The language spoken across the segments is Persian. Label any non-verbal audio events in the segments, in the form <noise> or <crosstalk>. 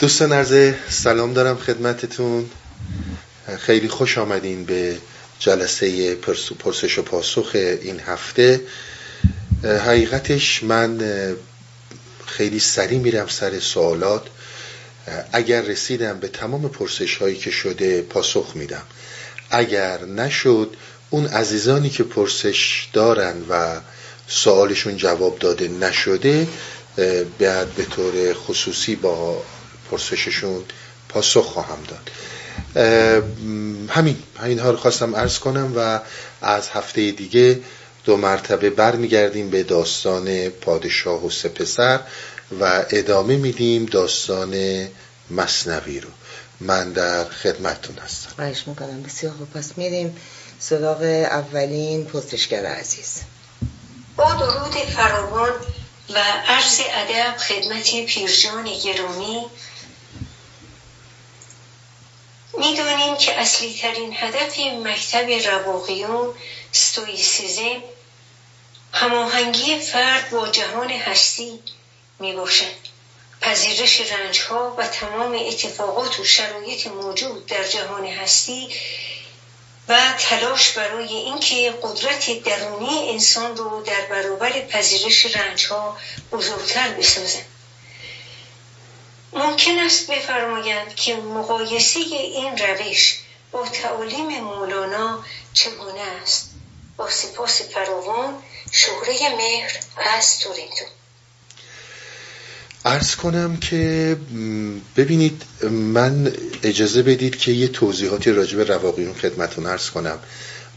دوستان عرض سلام دارم خدمتتون. خیلی خوش آمدین به جلسه پرسش و پاسخ این هفته. حقیقتش من خیلی سریع میرم سر سوالات. اگر رسیدم به تمام پرسش هایی که شده پاسخ میدم. اگر نشد اون عزیزانی که پرسش دارن و سوالشون جواب داده نشده بعد به طور خصوصی با پرسششون پاسخ خواهم داد. همین اینها رو خواستم ارز کنم و از هفته دیگه دو مرتبه برمیگردیم به داستان پادشاه و سپسر و ادامه میدیم داستان مصنوی رو. من در خدمتتون هستم. خواهش می‌کنم. بسیار خوب. پس میریم سراغ اولین پرسشگر عزیز. با درود فراوان و عرض ادب خدمت پیرجان گرامی می‌دانیم که اصلی ترین هدف مکتب رواقیون ستویسیزم هماهنگی فرد با جهان هستی می باشد پذیرش رنج ها و تمام اتفاقات و شرایط موجود در جهان هستی و تلاش برای اینکه قدرت درونی انسان رو در برابر پذیرش رنج ها بزرگتر بسازند ممکن است بفرمایند که مقایسه این روش با تعالیم مولانا چگونه است. با سپاس فراوان شهره مهر از تورنتو. ارز کنم که ببینید من اجازه بدید که یه توضیحاتی راجع به رواقیون خدمتون ارز کنم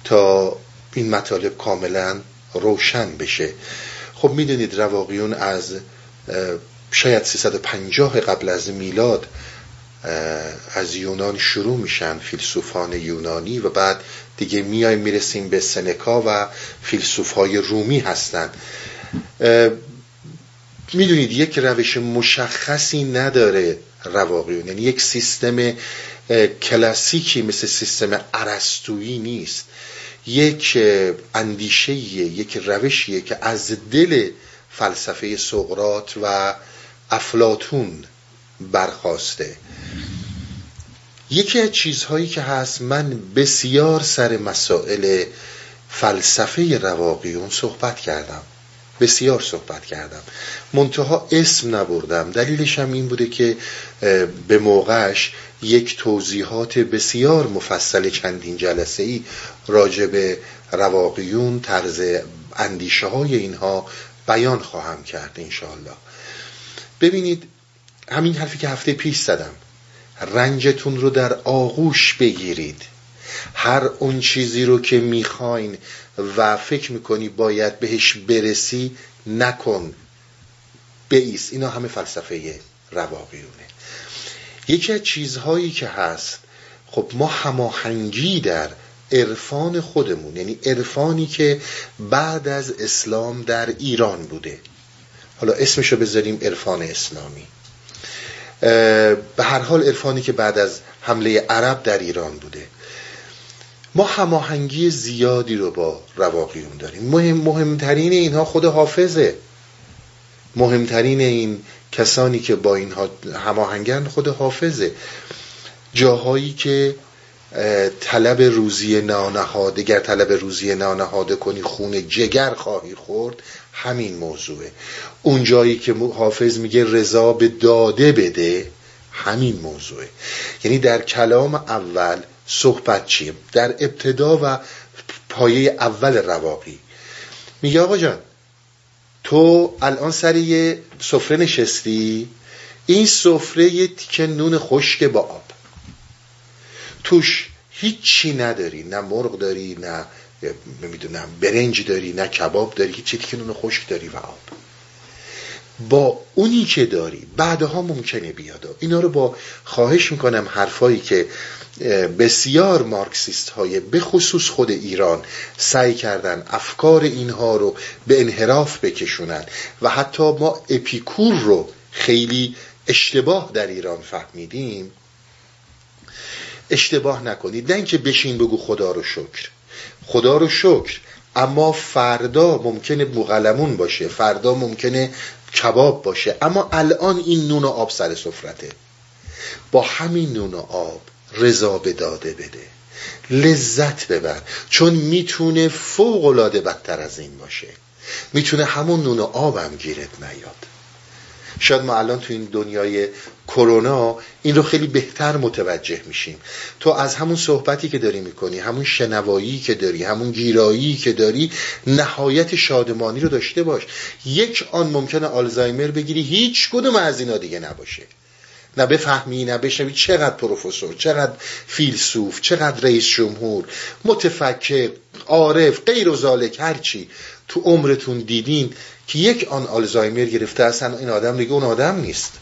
تا این مطالب کاملا روشن بشه. خب می‌دونید رواقیون از شاید 350 قبل از میلاد از یونان شروع میشن فیلسوفان یونانی و بعد دیگه میایم می‌رسیم به سنکا و فیلسوف های رومی هستند می‌دونید یک روش مشخصی نداره رواقیون یعنی یک سیستم کلاسیکی مثل سیستم عرستویی نیست. یک اندیشه یک روشیه که از دل فلسفه سقرات و افلاتون برخواسته. یکی از چیزهایی که هست من بسیار سر مسائل فلسفه رواقیون صحبت کردم. بسیار صحبت کردم. منتها اسم نبردم. دلیلش هم این بوده که به موقعش یک توضیحات بسیار مفصل چندین جلسه ای راجع به رواقیون طرز اندیشه های اینها بیان خواهم کرد انشاءالله. ببینید همین حرفی که هفته پیش زدم. رنجتون رو در آغوش بگیرید. هر اون چیزی رو که می‌خواین و فکر می‌کنی باید بهش برسی نکن. بیس. اینا همه فلسفه رواقیونه. یکی از چیزهایی که هست خب ما هماهنگی در عرفان خودمون یعنی عرفانی که بعد از اسلام در ایران بوده. حالا اسمشو بذاریم عرفان اسلامی. به هر حال عرفانی که بعد از حمله عرب در ایران بوده. ما هماهنگی زیادی رو با رواقیون داریم. مهم مهمترین اینها خود حافظه. مهمترین این کسانی که با اینها هماهنگن خود حافظه. جاهایی که طلب روزی نانهاده گر طلب روزی نانهاده کنی خون جگر خواهی خورد همین موضوعه. اون جایی که حافظ میگه رضا به داده بده همین موضوعه. یعنی در کلام اول صحبت چیه؟ در ابتدا و پایه اول رواقی. میگه آقا جان تو الان سر یه سفره نشستی این سفره یه تیکه نون خشک با آب. توش هیچی نداری نه مرغ داری نه نمی‌دونم برنج داری نه کباب داری هیچی که نون خشک داری و آب. با اونی که داری بعدها ممکنه بیاد. اینا رو با خواهش می‌کنم حرفایی که بسیار مارکسیست های به خصوص خود ایران سعی کردن افکار اینها رو به انحراف بکشونن و حتی ما اپیکور رو خیلی اشتباه در ایران فهمیدیم. اشتباه نکنید. نه اینکه بشین بگو خدا رو شکر. خدا رو شکر. اما فردا ممکنه بوغلمون باشه فردا ممکنه کباب باشه. اما الان این نون و آب سر سفرته. با همین نون و آب رضا به داده بده. لذت ببر چون می‌تونه فوق العاده بدتر از این باشه. می‌تونه همون نون و آبم گیرت نیاد. شاید ما الان تو این دنیای کرونا این رو خیلی بهتر متوجه میشیم. تو از همون صحبتی که داری می‌کنی همون شنوایی که داری همون گیرایی که داری نهایت شادمانی رو داشته باش. یک آن ممکنه آلزایمر بگیری هیچ کدوم از اینا دیگه نباشه. نه بفهمی نه بشنوی چقدر پروفسور چقدر فیلسوف چقدر رئیس جمهور متفکر عارف غیر و ذالک هرچی تو عمرتون دیدین که یک آن آلزایمر گرفته اصلا این آدم دیگه اون آدم نیست.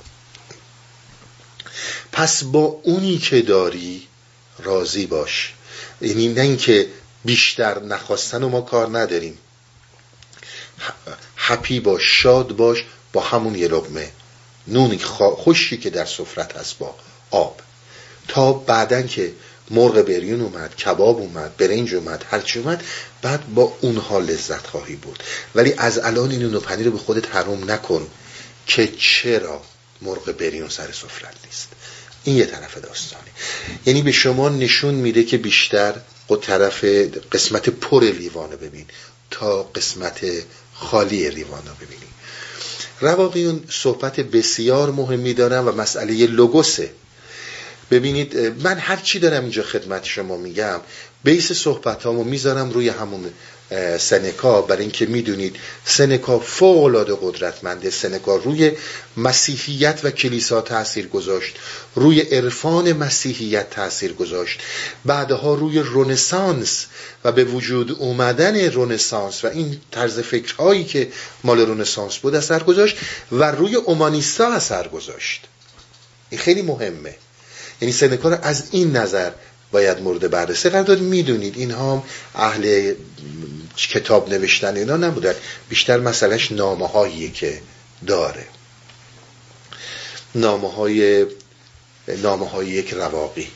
پس با اونی که داری راضی باش. یعنی نه اینکه بیشتر نخواستن و ما کار نداریم. هپی باش شاد باش با همون یه لقمه. نونی خوشی که در سفرت هست با آب. تا بعدن که مرغ بریون اومد کباب اومد برنج اومد هرچی اومد بعد با اونها لذت خواهی بود ولی از الان این نون پنیر رو به خودت حروم نکن که چرا مرغ بریون سر سفرت نیست. این یه طرف داستانی یعنی به شما نشون میده که بیشتر طرف قسمت پر لیوانو ببین تا قسمت خالی لیوانو ببینی. رواقیون صحبت بسیار مهمی دارن و مسئله لوگوسه. ببینید من هر چی دارم اینجا خدمت شما میگم بیس صحبت هامو می‌ذارم روی همون سنکا. برای اینکه می‌دونید سنکا فوق العاده قدرتمنده. سنکا روی مسیحیت و کلیسا تاثیر گذاشت. روی عرفان مسیحیت تاثیر گذاشت. بعدها روی رنسانس و به وجود اومدن رنسانس و این طرز فکرهایی که مال رنسانس بود اثر گذاشت و روی اومانیستا اثر گذاشت. این خیلی مهمه. یعنی سنکا رو از این نظر باید مورد بررسی قرار داد. می‌دونید اینها هم اهل کتاب نوشتن اینا نبودن. بیشتر مسئلهش نامه هاییه که داره. نامه های نامه های یک رواقی.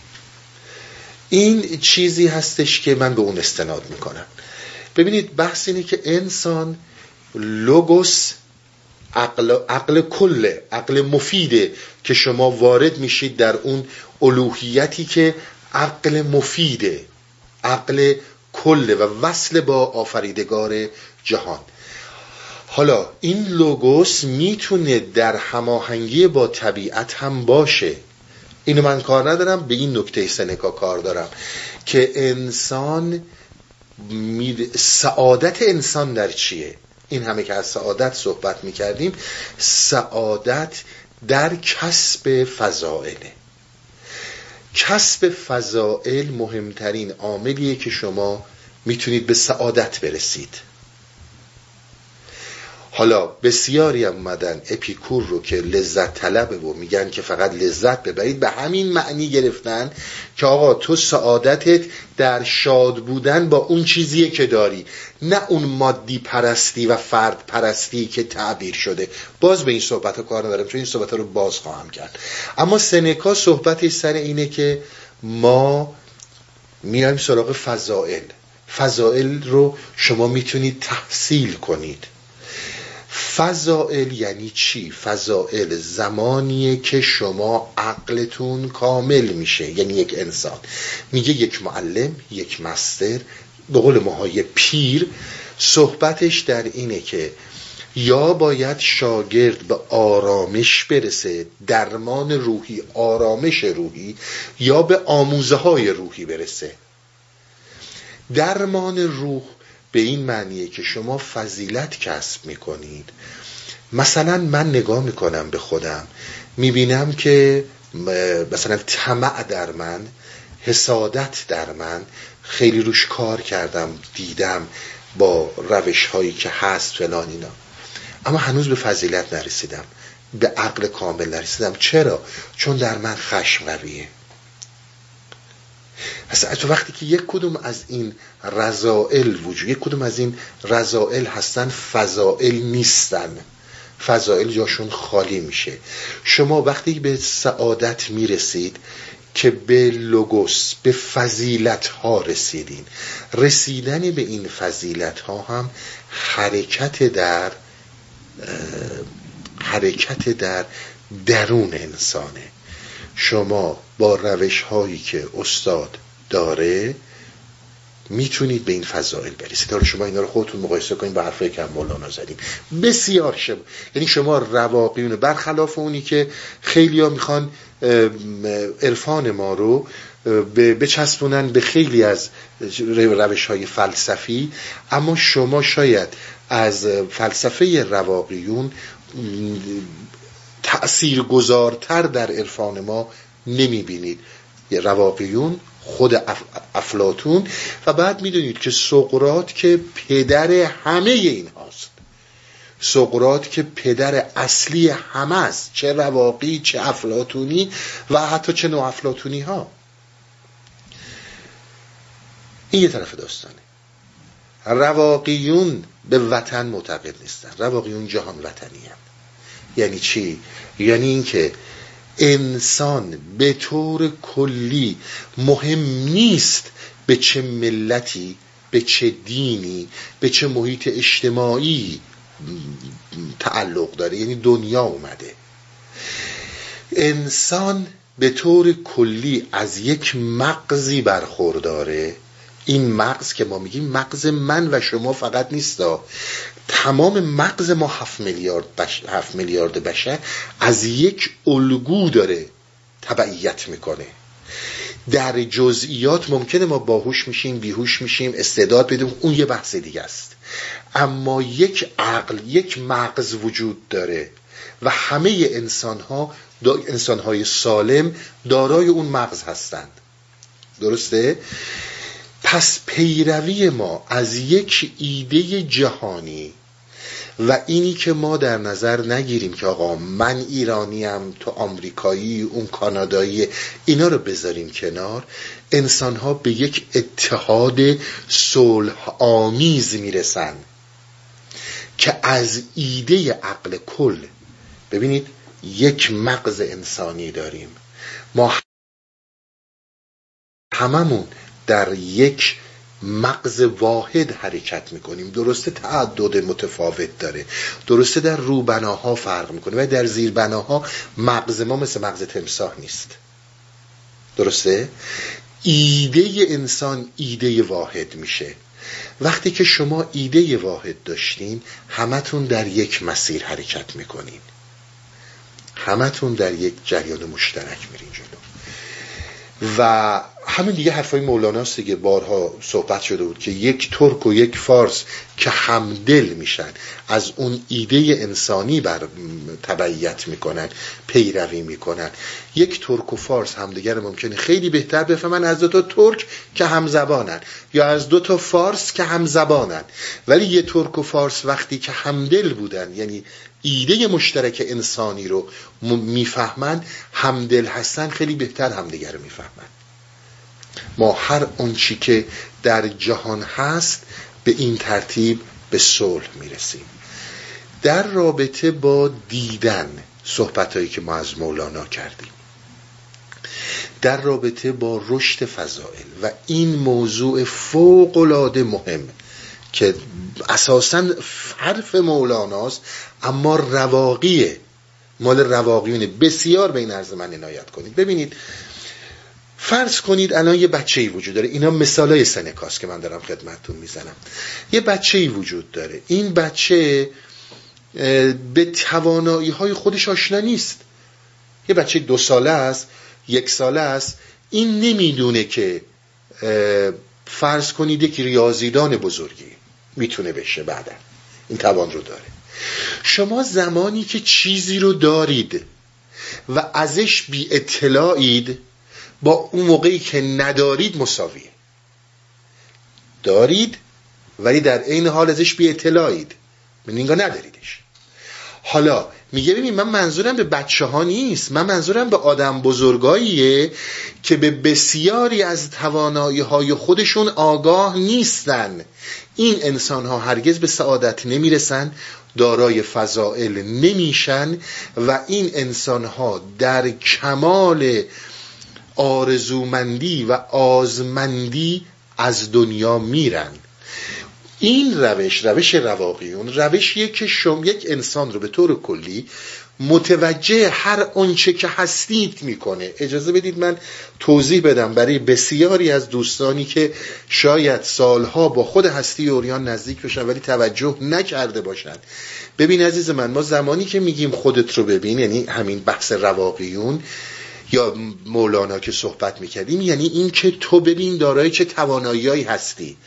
این چیزی هستش که من به اون استناد می‌کنم. ببینید بحث اینه که انسان لوگوس عقل, عقل کله عقل مفیده که شما وارد میشید در اون الوهیتی که عقل مفیده عقل کله و وصل با آفریدگار جهان. حالا این لوگوس می‌تونه در هماهنگی با طبیعت هم باشه. اینو من کار ندارم به این نکته سنکا کار دارم. که انسان سعادت انسان در چیه؟ این همه که از سعادت صحبت می‌کردیم سعادت در کسب فضائله. کسب فضائل مهمترین عاملیه که شما می‌تونید به سعادت برسید. حالا بسیاری هم اومدن اپیکور رو که لذت طلبه و میگن که فقط لذت ببرید به همین معنی گرفتن که آقا تو سعادتت در شاد بودن با اون چیزیه که داری نه اون مادی پرستی و فرد پرستی که تعبیر شده. باز به این صحبت کار ندارم چون این صحبت رو باز خواهم کرد. اما سنکا صحبتش سر اینه که ما میایم سراغ فضائل. فضائل رو شما می‌تونید تحصیل کنید. فضائل یعنی چی؟ فضائل زمانیه که شما عقلتون کامل میشه. یعنی یک انسان. میگه یک معلم یک مستر به قول ماهای پیر. صحبتش در اینه که یا باید شاگرد به آرامش برسه درمان روحی آرامش روحی یا به آموزه های روحی برسه. درمان روح به این معنیه که شما فضیلت کسب می‌کنید. مثلا من نگاه می‌کنم به خودم. می‌بینم که مثلا طمع در من حسادت در من خیلی روش کار کردم دیدم با روش هایی که هست فلان اینا. اما هنوز به فضیلت نرسیدم. به عقل کامل نرسیدم. چرا؟ چون در من خشم قویه. اصلا تو وقتی که یک کدوم از این رضائل وجود یک کدوم از این رضائل هستن فضائل نیستن. فضائل جاشون خالی میشه. شما وقتی به سعادت می‌رسید که به لوگوس به فضیلت ها رسیدین. رسیدن به این فضیلت ها هم حرکت در حرکت در درون انسانه. شما با روش هایی که استاد داره می‌تونید به این فضائل برسید. حالا شما اینا رو خودتون مقایسه کنید با حرفایی که مولانا زدیم. بسیار شما یعنی شما رواقیون برخلاف اونی که خیلی ها می‌خوان عرفان ما رو بچسبونن به خیلی از روش های فلسفی. اما شما شاید از فلسفه رواقیون تأثیر گذارتر در عرفان ما نمی‌بینید. رواقیون خود افلاتون و بعد می‌دونید که سقرات که پدر همه این هاست. سقرات که پدر اصلی همه است. چه رواقی چه افلاتونی و حتی چه نوع افلاتونی ها این یه طرف داستانه. رواقیون به وطن معتقد نیستن. رواقیون جهان وطنی هم. یعنی چی؟ یعنی اینکه انسان به طور کلی مهم نیست به چه ملتی به چه دینی به چه محیط اجتماعی تعلق داره. یعنی دنیا اومده. انسان به طور کلی از یک مغزی برخورداره. این مغز که ما میگیم مغز من و شما فقط نیستا تمام مغز ما هفت میلیارد, بش... هفت میلیارد بشر از یک الگو داره تبعیت می‌کنه. در جزئیات ممکنه ما باهوش میشیم بیهوش میشیم استعداد بدیم اون یه بحث دیگه است. اما یک عقل یک مغز وجود داره و همه انسان ها انسان های سالم دارای اون مغز هستند. درسته؟ پس پیروی ما از یک ایده جهانی و اینی که ما در نظر نگیریم که آقا من ایرانیم تو آمریکایی اون کانادایی اینا رو بذاریم کنار انسان ها به یک اتحاد صلح آمیز می‌رسن که از ایده عقل کل ببینید یک مغز انسانی داریم. ما هممون در یک مغز واحد حرکت می‌کنیم. درسته تعدد متفاوت داره. درسته در روبناها فرق می‌کنه. و در زیربناها مغز ما مثل مغز تمساه نیست. درسته؟ ایده انسان ایده واحد میشه. وقتی که شما ایده واحد داشتین همتون در یک مسیر حرکت می‌کنین. همتون در یک جریان مشترک میرین جلو. و همین دیگه حرفای مولاناست دیگه بارها صحبت شده بود که یک ترک و یک فارس که همدل میشن از اون ایده انسانی بر تبعیت می‌کنن پیروی می‌کنن. یک ترک و فارس همدیگر ممکنه. خیلی بهتر بفهمن از دو تا ترک که همزبانن یا از دو تا فارس که همزبانن. ولی یه ترک و فارس وقتی که همدل بودن یعنی ایده مشترک انسانی رو می‌فهمن همدل هستن خیلی بهتر همدیگر رو می‌فهمن. ما هر آنچی که در جهان هست به این ترتیب به صلح می‌رسیم. در رابطه با دیدن صحبت که ما از مولانا کردیم. در رابطه با رشد فضائل و این موضوع فوق العاده مهم که اساسا حرف مولاناست اما رواقیه. مال رواقیونه. بسیار به این عرض من عنایت کنید. ببینید فرض کنید الان یه بچه ای وجود داره. اینا مثال های سنکاست که من دارم خدمتتون می‌زنم. یه بچه ای وجود داره. این بچه به توانایی های خودش آشنا نیست. یه بچه دو ساله است یک ساله است. این نمی‌دونه که فرض کنید یک ریاضیدان بزرگی می‌تونه بشه بعدا. این توان رو داره. شما زمانی که چیزی رو دارید و ازش بی اطلاعید با اون موقعی که ندارید مساویه. دارید ولی در عین حال ازش بی اطلاعید. من اینگاه نداریدش. حالا میگه ببین من منظورم به بچه ها نیست. من منظورم به آدم بزرگاییه که به بسیاری از توانایی های خودشون آگاه نیستن. این انسان ها هرگز به سعادت نمی‌رسن دارای فضائل نمیشن و این انسان ها در کمال آرزومندی و آزمندی از دنیا میرن. این روش روش رواقیون روشیه که شما یک انسان رو به طور کلی متوجه هر آنچه که هستید می‌کنه. اجازه بدید من توضیح بدم برای بسیاری از دوستانی که شاید سالها با خود هستی اوریان نزدیک بشن ولی توجه نکرده باشند ببین عزیز من ما زمانی که میگیم خودت رو ببین یعنی همین بحث رواقیون یا مولانا که صحبت می‌کردیم یعنی این که تو ببین دارای چه توانایی هستی.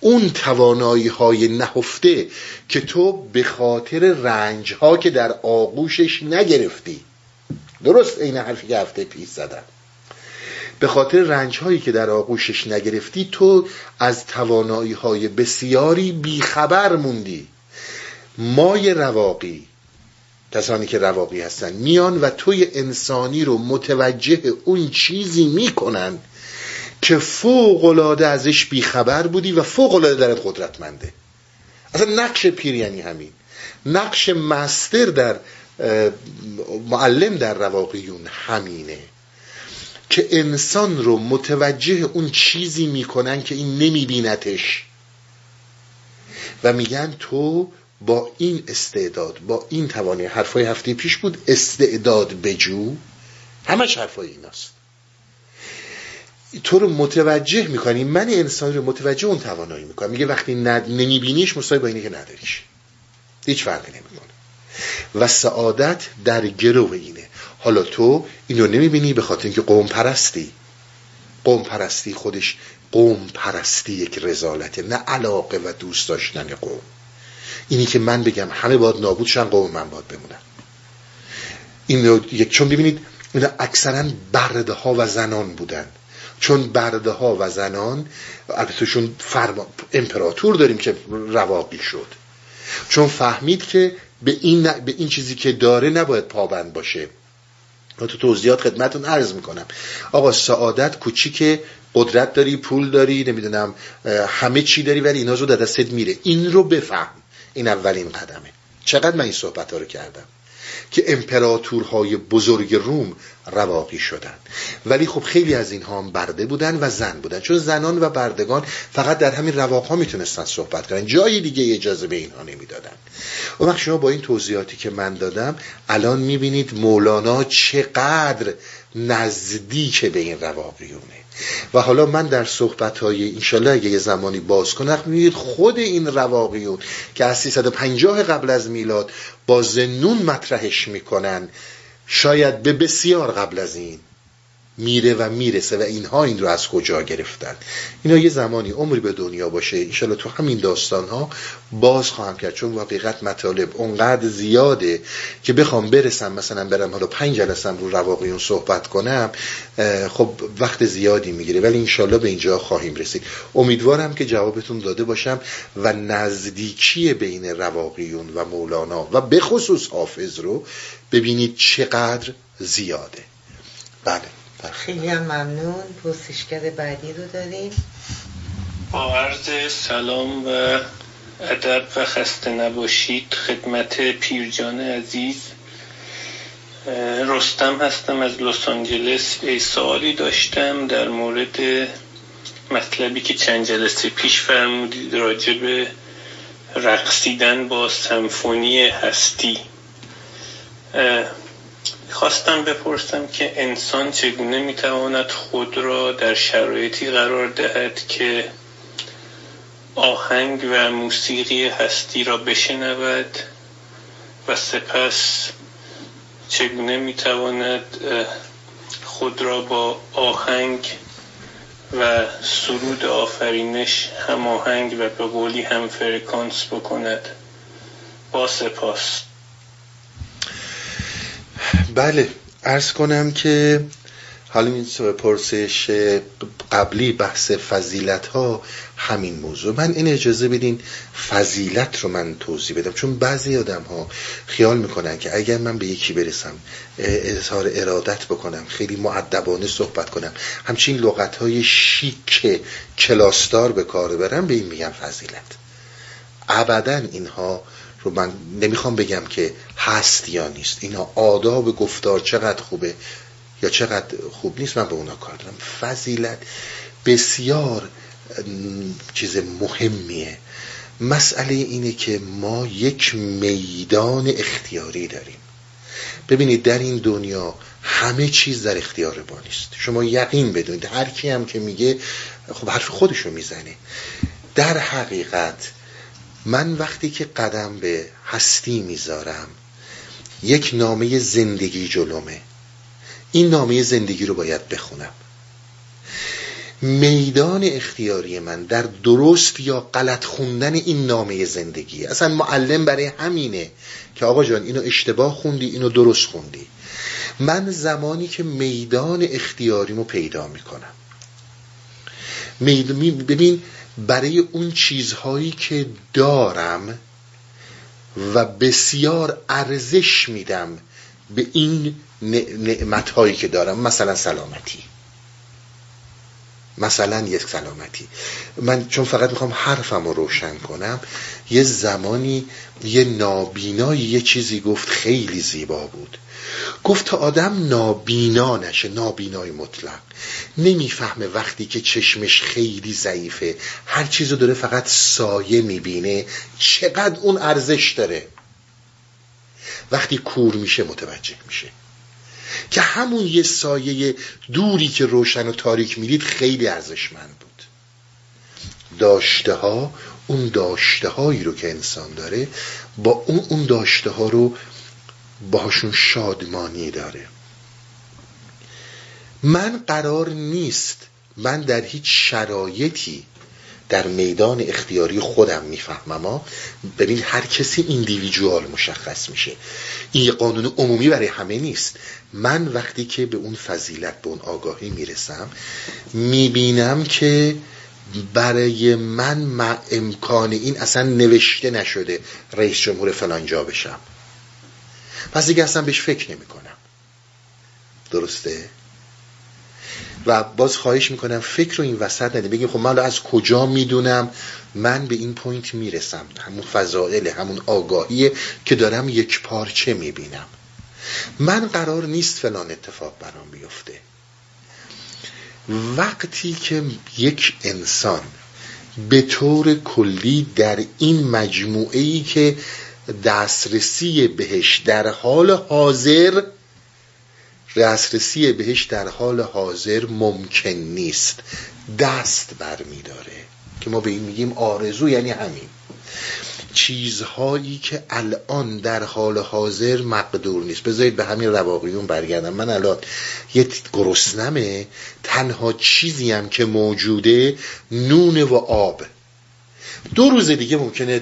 اون توانایی های نهفته که تو به خاطر رنج ها که در آغوشش نگرفتی. درست این حرفی که هفته پیش زدم. به خاطر رنج هایی که در آغوشش نگرفتی تو از توانایی های بسیاری بیخبر موندی. مای رواقی کسانی که رواقی هستن. میان و توی انسانی رو متوجه اون چیزی می‌کنن که فوق العاده ازش بیخبر بودی و فوق العاده درت قدرتمنده. اصلا نقش پیر یعنی همین. نقش مستر در معلم در رواقیون همینه که انسان رو متوجه اون چیزی می‌کنن که این نمیبینتش و میگن تو با این استعداد با این توانی حرفای هفته پیش بود استعداد بجو همش حرفای ایناست. تو رو متوجه می‌کنی من انسان رو متوجه اون توانایی می‌کنم. میگه وقتی نمیبینیش مساوی با اینه که نداریش. هیچ فرقی نمی‌کنه. و سعادت در گرو اینه. حالا تو اینو نمی‌بینی به خاطر اینکه قوم پرستی قوم پرستی خودش قوم پرستی یک رزالته نه علاقه و دوست داشتن قوم. اینی که من بگم همه باید نابود شن قوم من باید بمونم این یک چون ببینید اینا اکثرا برده ها و زنان بودن. چون برده ها و زنان البته فرما امپراتور داریم که رواقی شد. چون فهمید که به این, به این چیزی که داره نباید پابند باشه. و تو توضیحات خدمتون عرض می‌کنم. آقا سعادت کوچیک قدرت داری پول داری نمی‌دونم همه چی داری ولی اینا رو در دستت میره. این رو بفهم. این اولین قدمه. چقدر من این صحبت ها رو کردم که امپراتورهای بزرگ روم رواقی شدن ولی خب خیلی از اینها هم برده بودن و زن بودن. چون زنان و بردگان فقط در همین رواق ها می‌تونستن صحبت کنن. جای دیگه اجازه به اینها نمی‌دادن. و وقت شما با این توضیحاتی که من دادم الان می‌بینید مولانا چقدر نزدیک به این رواقیونه. و حالا من در صحبت های انشالله اگه یه زمانی باز کنم می‌بینید خود این رواقیون که از 350 قبل از میلاد با زنون مطرحش می‌کنن شاید به بسیار قبل از این. میره و می‌رسه و اینها این رو از کجا گرفتن؟ اینا یه زمانی عمری به دنیا باشه انشالله تو همین داستان ها باز خواهم کرد چون واقعیت مطالب اونقدر زیاده که بخوام برسم مثلا برم حالا پنج جلسم رو رواقیون صحبت کنم خب وقت زیادی می‌گیره ولی انشالله به اینجا خواهیم رسید. امیدوارم که جوابتون داده باشم و نزدیکی بین رواقیون و مولانا و به خصوص حافظ رو ببینید چقدر زیاده. بله. خیلی هم ممنون. پرسشگر بعدی رو داریم. با عرض سلام و ادب و خسته نباشید. خدمت پیرجان عزیز. رستم هستم از لس آنجلس. ای سوالی داشتم در مورد مطلبی که چند جلسه پیش فرمودید راجع به رقصیدن با سمفونی هستی. خواستم بپرسم که انسان چگونه می‌تواند خود را در شرایطی قرار دهد که آهنگ و موسیقی هستی را بشنود و سپس چگونه می‌تواند خود را با آهنگ و سرود آفرینش هماهنگ و به قولی هم فرکانس بکند؟ با سپاس. بله ارز کنم که حالا این پرسش قبلی بحث فضیلت ها همین موضوع. من این اجازه بدین فضیلت رو من توضیح بدم چون بعضی آدم ها خیال می‌کنن که اگر من به یکی برسم اظهار ارادت بکنم خیلی معدبانه صحبت کنم همچین لغت های شیک کلاستار به کار برم به این میگم فضیلت. ابدا اینها رو من نمی‌خوام بگم که هست یا نیست. اینا آداب گفتار چقدر خوبه یا چقدر خوب نیست من به اونا کار دارم. فضیلت بسیار چیز مهمیه. مسئله اینه که ما یک میدان اختیاری داریم. ببینید در این دنیا همه چیز در اختیار ما نیست. شما یقین بدونید هر کی هم که میگه خب حرف خودشو می‌زنه. در حقیقت من وقتی که قدم به هستی می‌ذارم یک نامه زندگی جلومه. این نامه زندگی رو باید بخونم. میدان اختیاری من در درست یا غلط خوندن این نامه زندگی. اصلا معلم برای همینه که آقا جان اینو اشتباه خوندی اینو درست خوندی. من زمانی که میدان اختیاریمو پیدا می‌کنم. ببین برای اون چیزهایی که دارم و بسیار ارزش میدم به این نعمتهایی که دارم مثلا سلامتی. مثلا یک سلامتی. من چون فقط می‌خوام حرفم رو روشن کنم یه زمانی یه نابینایی یه چیزی گفت خیلی زیبا بود. گفت آدم نابینا نشه نابینای مطلق. نمی‌فهمه وقتی که چشمش خیلی ضعیفه هر چیزو داره فقط سایه می‌بینه چقدر اون ارزش داره. وقتی کور میشه متوجه میشه. که همون یه سایه دوری که روشن و تاریک می‌دید خیلی ارزشمند بود. داشته ها اون داشته هایی رو که انسان داره با اون اون داشته ها رو باهاشون شادمانی داره. من قرار نیست من در هیچ شرایطی در میدان اختیاری خودم می‌فهمم ببین هر کسی ایندیویدوال مشخص میشه. این یه قانون عمومی برای همه نیست. من وقتی که به اون فضیلت به اون آگاهی می‌رسم می‌بینم که برای من امکان این اصلا نوشته نشده رئیس جمهور فلانجا بشم. پس دیگه اصلا بهش فکر نمی کنم درسته؟ و باز خواهش می‌کنم فکر رو این وسط نده. بگیم خب من از کجا می‌دونم؟ من به این پوینت می‌رسم. همون فضائل همون آگاهیه که دارم یک پارچه می‌بینم. من قرار نیست فلان اتفاق برام بیفته. وقتی که یک انسان به طور کلی در این مجموعه ای که دسترسی بهش در حال حاضر دسترسی بهش در حال حاضر ممکن نیست. دست برمیداره. که ما به این میگیم آرزو یعنی همین. چیزهایی که الان در حال حاضر مقدور نیست. بذارید به همین رواقیون برگردم. من الان یه گرسنمه تنها چیزی که موجوده نون و آب. دو روز دیگه ممکنه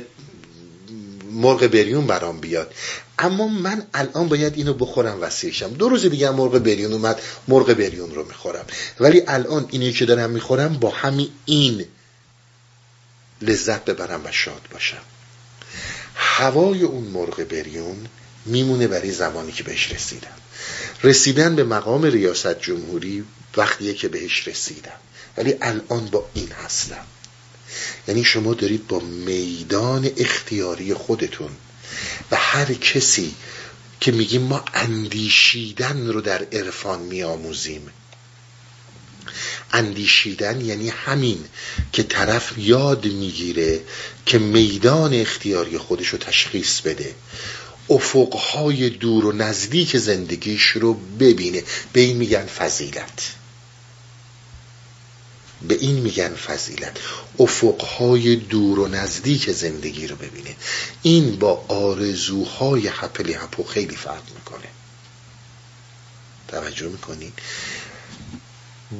مرغ بریون برام بیاد. اما من الان باید اینو بخورم وسیعشم دو روز دیگه مرغ بریون اومد مرغ بریون رو می‌خورم. ولی الان اینی که دارم می‌خورم با همین این لذت ببرم و شاد باشم. هوای اون مرغ بریون میمونه برای زمانی که بهش رسیدم. رسیدن به مقام ریاست جمهوری وقتیه که بهش رسیدم. ولی الان با این هستم. یعنی شما دارید با میدان اختیاری خودتون و هر کسی که میگیم ما اندیشیدن رو در عرفان میآموزیم. اندیشیدن یعنی همین که طرف یاد می‌گیره که میدان اختیاری خودش رو تشخیص بده. افقهای دور و نزدیک زندگیش رو ببینه. به این میگن فضیلت. به این میگن فضیلت. افقهای دور و نزدیک زندگی رو ببینه. این با آرزوهای هپلی هپو خیلی فرق می‌کنه. توجه می‌کنین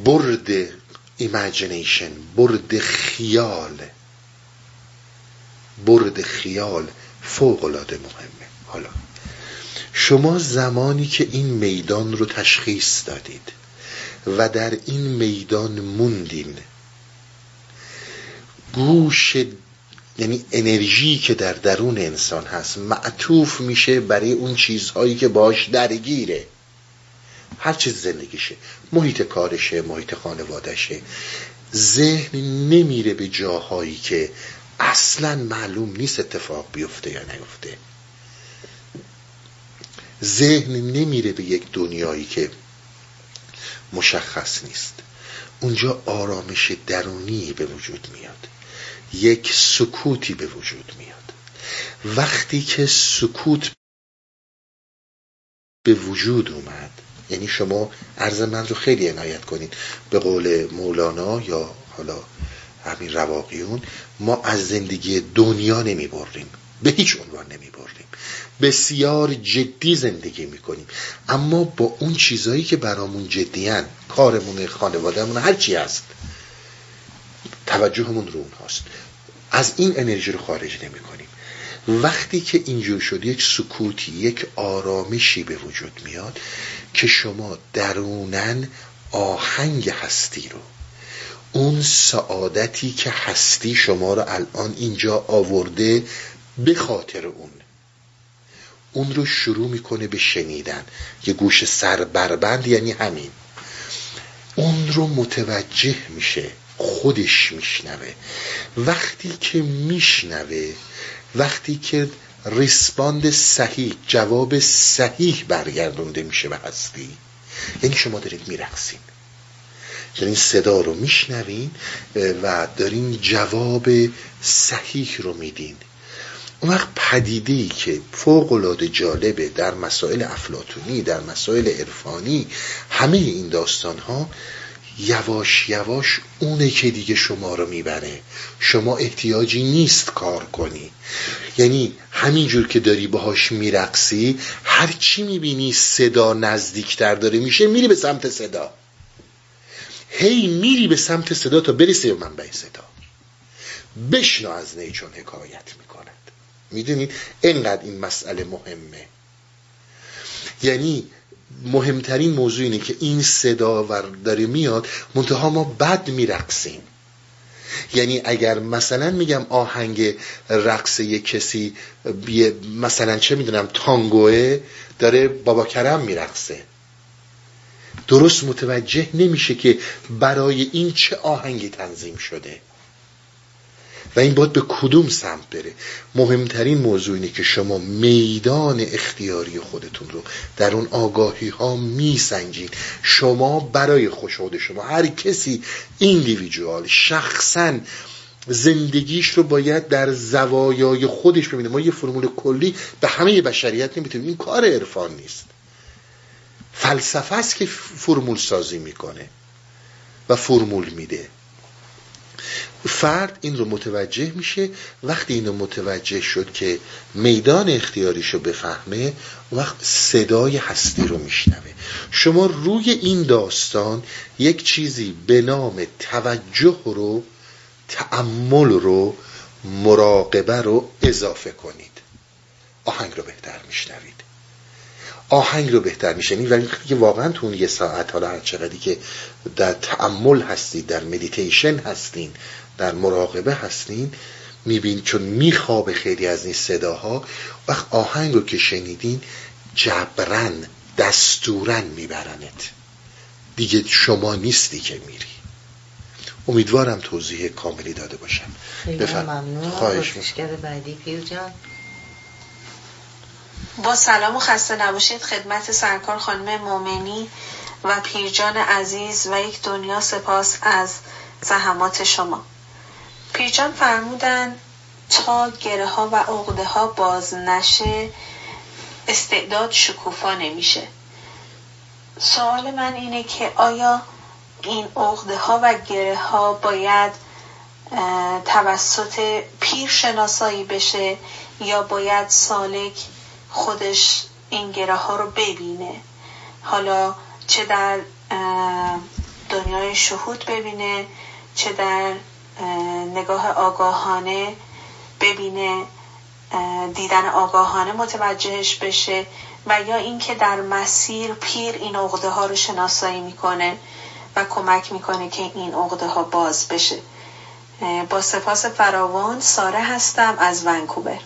برد imagination برد خیال. برد خیال فوق العاده مهمه. حالا شما زمانی که این میدان رو تشخیص دادید و در این میدان موندین گوش یعنی انرژی که در درون انسان هست معطوف میشه برای اون چیزهایی که باش درگیره. هر چیز زندگیشه. محیط کارشه محیط خانوادشه ذهن نمیره به جاهایی که اصلا معلوم نیست اتفاق بیفته یا نیفته. ذهن نمیره به یک دنیایی که مشخص نیست. اونجا آرامش درونی به وجود میاد. یک سکوتی به وجود میاد. وقتی که سکوت به وجود اومد یعنی شما عرض من رو خیلی عنایت کنید. به قول مولانا یا حالا همین رواقیون ما از زندگی دنیا نمی بریم به هیچ عنوان نمی بسیار جدی زندگی می کنیم اما با اون چیزهایی که برامون جدیان کارمون خانوادهمون هرچی هست توجهمون رو اونهاست. از این انرژی رو خارج نمی کنیم وقتی که اینجور شد یک سکوتی یک آرامشی به وجود میاد که شما درونن آهنگ هستی رو اون سعادتی که هستی شما رو الان اینجا آورده به خاطر اون اون رو شروع می‌کنه به شنیدن. یه گوش سربربند یعنی همین. اون رو متوجه میشه خودش میشنوه. وقتی که میشنوه وقتی که ریسپاند صحیح جواب صحیح برگردونده میشه به هستی یعنی شما دارید میرقصین. یعنی صدا رو میشنوین و دارین جواب صحیح رو میدین. اون وقت پدیده ای که فوق العاده جالبه در مسائل افلاتونی در مسائل عرفانی همه این داستان ها یواش یواش اونه که دیگه شما رو می‌بره. شما احتیاجی نیست کار کنی. یعنی همینجور که داری باهاش میرقصی هرچی می‌بینی صدا نزدیکتر داره میشه میری به سمت صدا. هی میری به سمت صدا تا برسی به منبع صدا. بشنو از نیچون حکایت می‌کند می‌دونید اینقدر این مسئله مهمه. یعنی مهمترین موضوع اینه که این صدا داره میاد منتها ما بد میرقصیم. یعنی اگر مثلا میگم آهنگ رقص یک کسی مثلا چه می‌دونم تانگوه داره بابا کرم میرقصه. درست متوجه نمیشه که برای این چه آهنگی تنظیم شده. و این باید به کدوم سمت بره؟ مهمترین موضوع اینه که شما میدان اختیاری خودتون رو در اون آگاهی ها میسنجین. شما برای خوشحال شما. هر کسی ایندیویدوال شخصا زندگیش رو باید در زوایای خودش ببینه. ما یه فرمول کلی به همه بشریت نمی‌تونیم. این کار عرفان نیست. فلسفه است که فرمول سازی می‌کنه و فرمول میده. فرد این رو متوجه میشه. وقتی اینو متوجه شد که میدان اختیاریشو بفهمه وقت صدای هستی رو میشنوه. شما روی این داستان یک چیزی به نام توجه رو تعمل رو مراقبه رو اضافه کنید. آهنگ رو بهتر میشنوید. آهنگ رو بهتر میشنید ولی که واقعا تو اون یه ساعت حالا هر چقدری که در تعمل هستید در مدیتیشن هستین در مراقبه هستین میبین چون میخوابه خیلی از این صداها وقت آهنگ رو که شنیدین جبرن دستورن میبرنت. دیگه شما نیستی که میری. امیدوارم توضیح کاملی داده باشم. خیلی ممنون. خواهش بعدی پیر جان. با سلام و خسته نباشید. خدمت سرکار خانم مومنی و پیرجان عزیز و یک دنیا سپاس از زحمات شما. پیرجان فرمودن تا گره ها و عقده ها باز نشه استعداد شکوفا نمیشه. سوال من اینه که آیا این عقده ها و گره ها باید توسط پیر شناسایی بشه یا باید سالک خودش این گره ها رو ببینه؟ حالا چه در دنیای شهود ببینه چه در نگاه آگاهانه ببینه دیدن آگاهانه متوجهش بشه و یا اینکه در مسیر پیر این عقده ها رو شناسایی می‌کنه و کمک می‌کنه که این عقده ها باز بشه. با سپاس فراوان ساره هستم از ونکوور.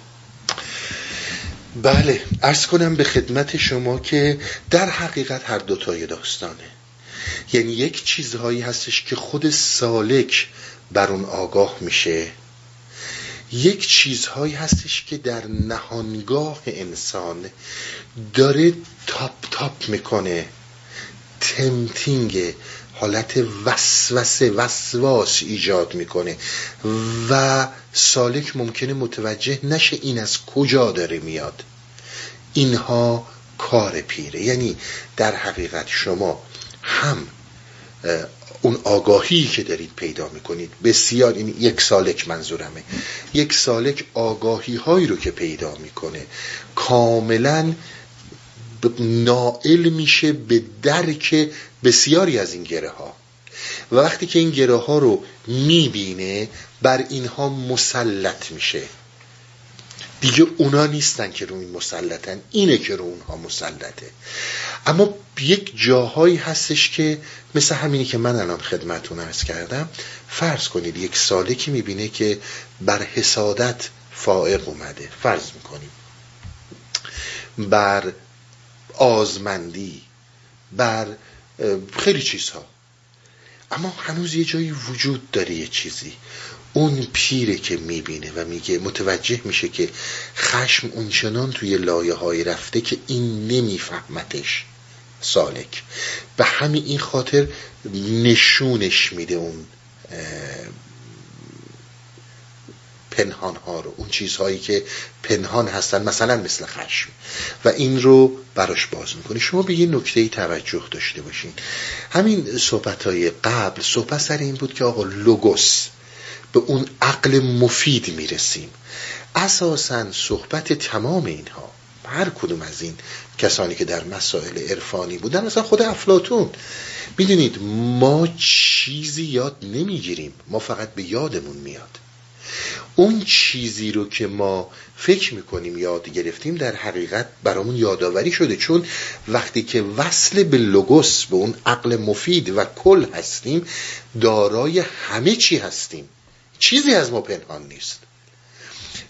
بله ارز کنم به خدمت شما که در حقیقت هر دوتای داستانه. یعنی یک چیزهایی هستش که خود سالک بر اون آگاه میشه. یک چیزهایی هستش که در نهانگاه انسان داره تاپ تاپ می‌کنه. تمتینگ حالت وسوسه وسواس ایجاد می‌کنه. و سالک ممکنه متوجه نشه این از کجا داره میاد. اینها کار پیره. یعنی در حقیقت شما هم اون آگاهی که دارید پیدا می‌کنید. بسیار این یک سالک منظورمه. یک سالک آگاهی هایی رو که پیدا می‌کنه کاملا نائل میشه به درک بسیاری از این گره ها و وقتی که این گره ها رو می‌بینه بر اینها مسلط میشه. دیگه اونا نیستن که رو این مسلطن. اینه که رو اونها مسلطه. اما یک جاهایی هستش که مثل همینی که من الان خدمتون ارز کردم فرض کنید یک ساله که می‌بینه که بر حسادت فائق اومده. فرض می‌کنیم. بر آزمندی بر خیلی چیزها. اما هنوز یه جایی وجود داره یه چیزی. اون پیره که می‌بینه و میگه متوجه میشه که خشم اونچنان توی لایه های رفته که این نمیفهمتش سالک. به همین این خاطر نشونش میده اون پنهان ها رو اون چیزهایی که پنهان هستن مثلا مثل خشم. و این رو براش باز می‌کنه شما به یه نکته توجه داشته باشین. همین صحبت های قبل صحبت سر این بود که آقا لوگوس به اون عقل مفید می‌رسیم. اساسا صحبت تمام اینها هر کدوم از این کسانی که در مسائل عرفانی بودن مثلا خود افلاتون می‌دونید ما چیزی یاد نمی‌گیریم. ما فقط به یادمون میاد. اون چیزی رو که ما فکر می‌کنیم یاد گرفتیم در حقیقت برامون یادآوری شده. چون وقتی که وصل به لوگوس به اون عقل مفید و کل هستیم دارای همه چی هستیم. چیزی از ما پنهان نیست.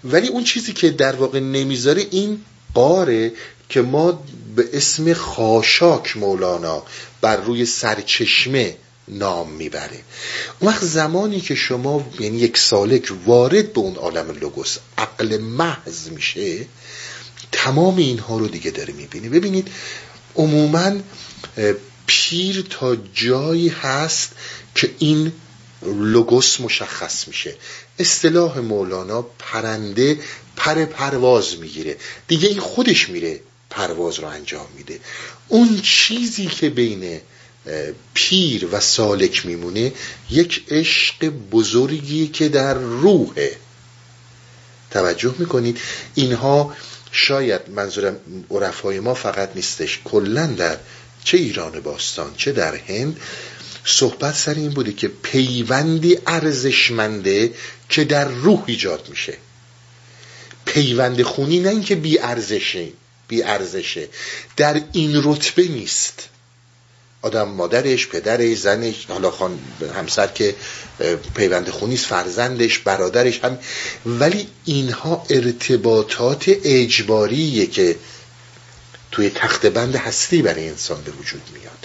ولی اون چیزی که در واقع نمی‌ذاره این قاره که ما به اسم خاشاک مولانا بر روی سرچشمه نام می‌بره. اون وقت زمانی که شما یعنی یک سالک وارد به اون عالم لوگوس عقل محض میشه تمام اینها رو دیگه داره می‌بینی ببینید عموما پیر تا جایی هست که این لوگوس مشخص میشه. اصطلاح مولانا پرنده پر پرواز می‌گیره. دیگه این خودش میره پرواز رو انجام میده. اون چیزی که بین پیر و سالک میمونه یک عشق بزرگی که در روحه. توجه می‌کنید؟ اینها شاید منظورم عرفای ما فقط نیستش. کلا در چه ایران باستان چه در هند صحبت سر این بوده که پیوندی ارزشمنده که در روح ایجاد میشه. پیوند خونی نه اینکه بی ارزشه بی ارزشه. در این رتبه نیست. آدم مادرش پدرش زنش حالا خان همسر که پیوند خونیست فرزندش برادرش هم. ولی اینها ارتباطات اجباریه که توی تخت بند هستی برای انسان به وجود میاد.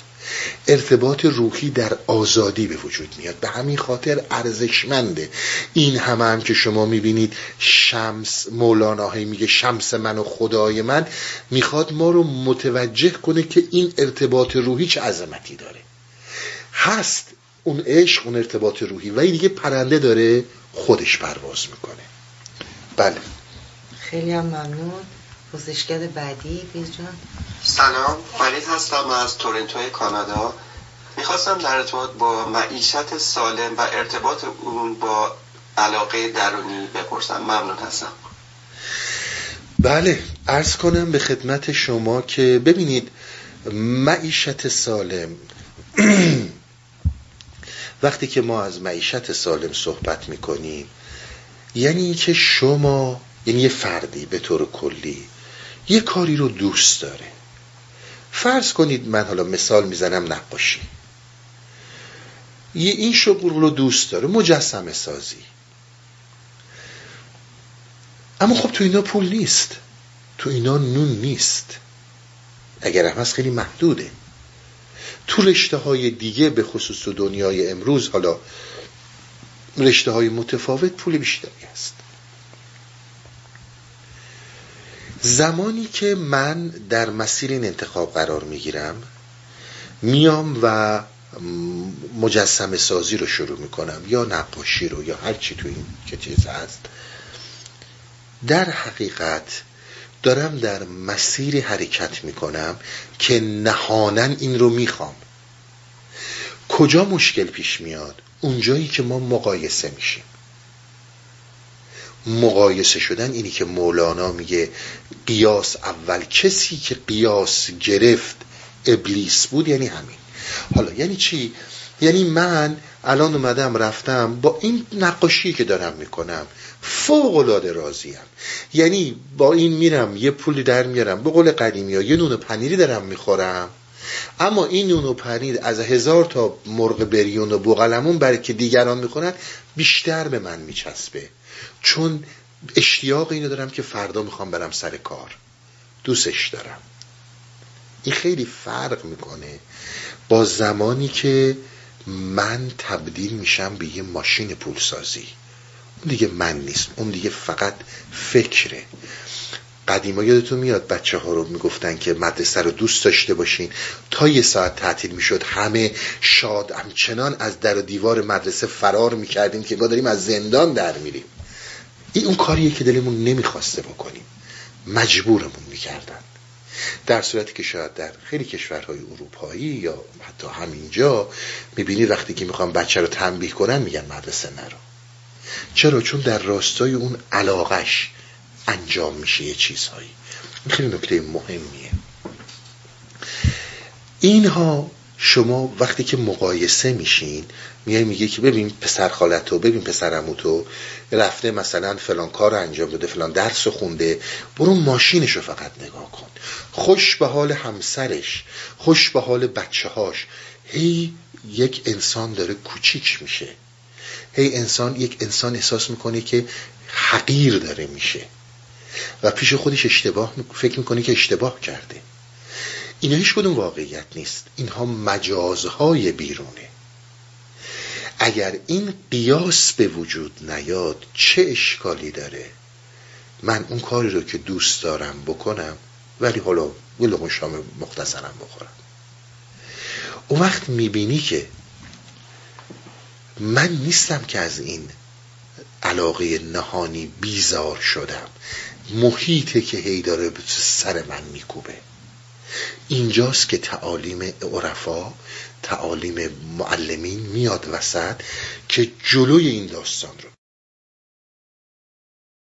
ارتباط روحی در آزادی به وجود میاد. به همین خاطر ارزشمنده این همه هم که شما می‌بینید شمس مولانا میگه شمس من و خدای من می‌خواد ما رو متوجه کنه که این ارتباط روحی چه عظمتی داره. هست اون عشق اون ارتباط روحی و دیگه پرنده داره خودش پرواز می‌کنه. بله. خیلی هم ممنون. پرسشگر بعدی بیز جان. سلام فرید هستم از تورنتو کانادا. می‌خواستم در ارتباط با معیشت سالم و ارتباط اون با علاقه درونی بپرسم. ممنون هستم. بله ارز کنم به خدمت شما که ببینید معیشت سالم. <clears throat> وقتی که ما از معیشت سالم صحبت می‌کنیم یعنی که شما یعنی یه فردی به طور کلی یه کاری رو دوست داره. فرض کنید من حالا مثال می‌زنم نقاشی. یه این شغل رو دوست داره مجسمه سازی. اما خب تو اینا پول نیست. تو اینا نون نیست. اگر هم هست خیلی محدوده. تو رشته های دیگه به خصوص تو دنیای امروز حالا رشته های متفاوت پول بیشتری هست. زمانی که من در مسیر این انتخاب قرار می‌گیرم میام و مجسم سازی رو شروع می‌کنم یا نقاشی رو یا هر چی تو این که چیز هست در حقیقت دارم در مسیر حرکت می‌کنم که نهانن این رو می‌خوام. کجا مشکل پیش میاد؟ اونجایی که ما مقایسه میشیم. مقایسه شدن اینی که مولانا میگه قیاس اول. کسی که قیاس گرفت ابلیس بود یعنی همین. حالا یعنی چی؟ یعنی من الان اومدم رفتم با این نقاشی که دارم می‌کنم فوق العاده راضیم یعنی با این میرم یه پولی در میارم به قول قدیمی ها یه نون پنیری دارم می‌خورم. اما این نون و پنیر از هزار تا مرغ بریون و بوغلمون برای که دیگران می‌کنن بیشتر به من میچسبه. چون اشتیاق اینو دارم که فردا می‌خوام برم سر کار. دوستش دارم. این خیلی فرق می‌کنه با زمانی که من تبدیل میشم به یه ماشین پولسازی. اون دیگه من نیست. اون دیگه فقط فکره. قدیما یادتون میاد بچه ها رو می‌گفتن که مدرسه رو دوست داشته باشین. تا یه ساعت تعطیل می‌شد همه شاد همچنان از در و دیوار مدرسه فرار می‌کردیم که ما داریم از زندان در میریم. این اون کاریه که دلمون نمی‌خواسته بکنیم. مجبورمون می‌کردن. در صورتی که شاید در خیلی کشورهای اروپایی یا حتی همینجا می‌بینید وقتی که می‌خوام بچه رو تنبیه کنن میگن مدرسه نرو. چرا؟ چون در راستای اون علاقش انجام میشه یه چیزهایی. خیلی نکته مهمیه. اینها شما وقتی که مقایسه میشین میای میگه که ببین پسر خالتو ببین پسر تو رفته مثلا فلان کار انجام داده فلان درس خونده برو ماشینشو فقط نگاه کن. خوش به حال همسرش خوش به حال بچه هاش هی یک انسان داره کوچیک میشه. هی انسان یک انسان احساس می‌کنه که حقیر داره میشه. و پیش خودش اشتباه فکر می‌کنه که اشتباه کرده. اینا هیچ کدوم واقعیت نیست؟ اینها مجازهای بیرونه. اگر این قیاس به وجود نیاد چه اشکالی داره؟ من اون کاری رو که دوست دارم بکنم ولی حالا گل شام مختصرم بخورم. اون وقت می‌بینی که من نیستم که از این علاقه نهانی بیزار شدم. محیطه که هی داره سر من میکوبه. اینجاست که تعالیم عرفا تعالیم معلمین میاد وسط که جلوی این داستان رو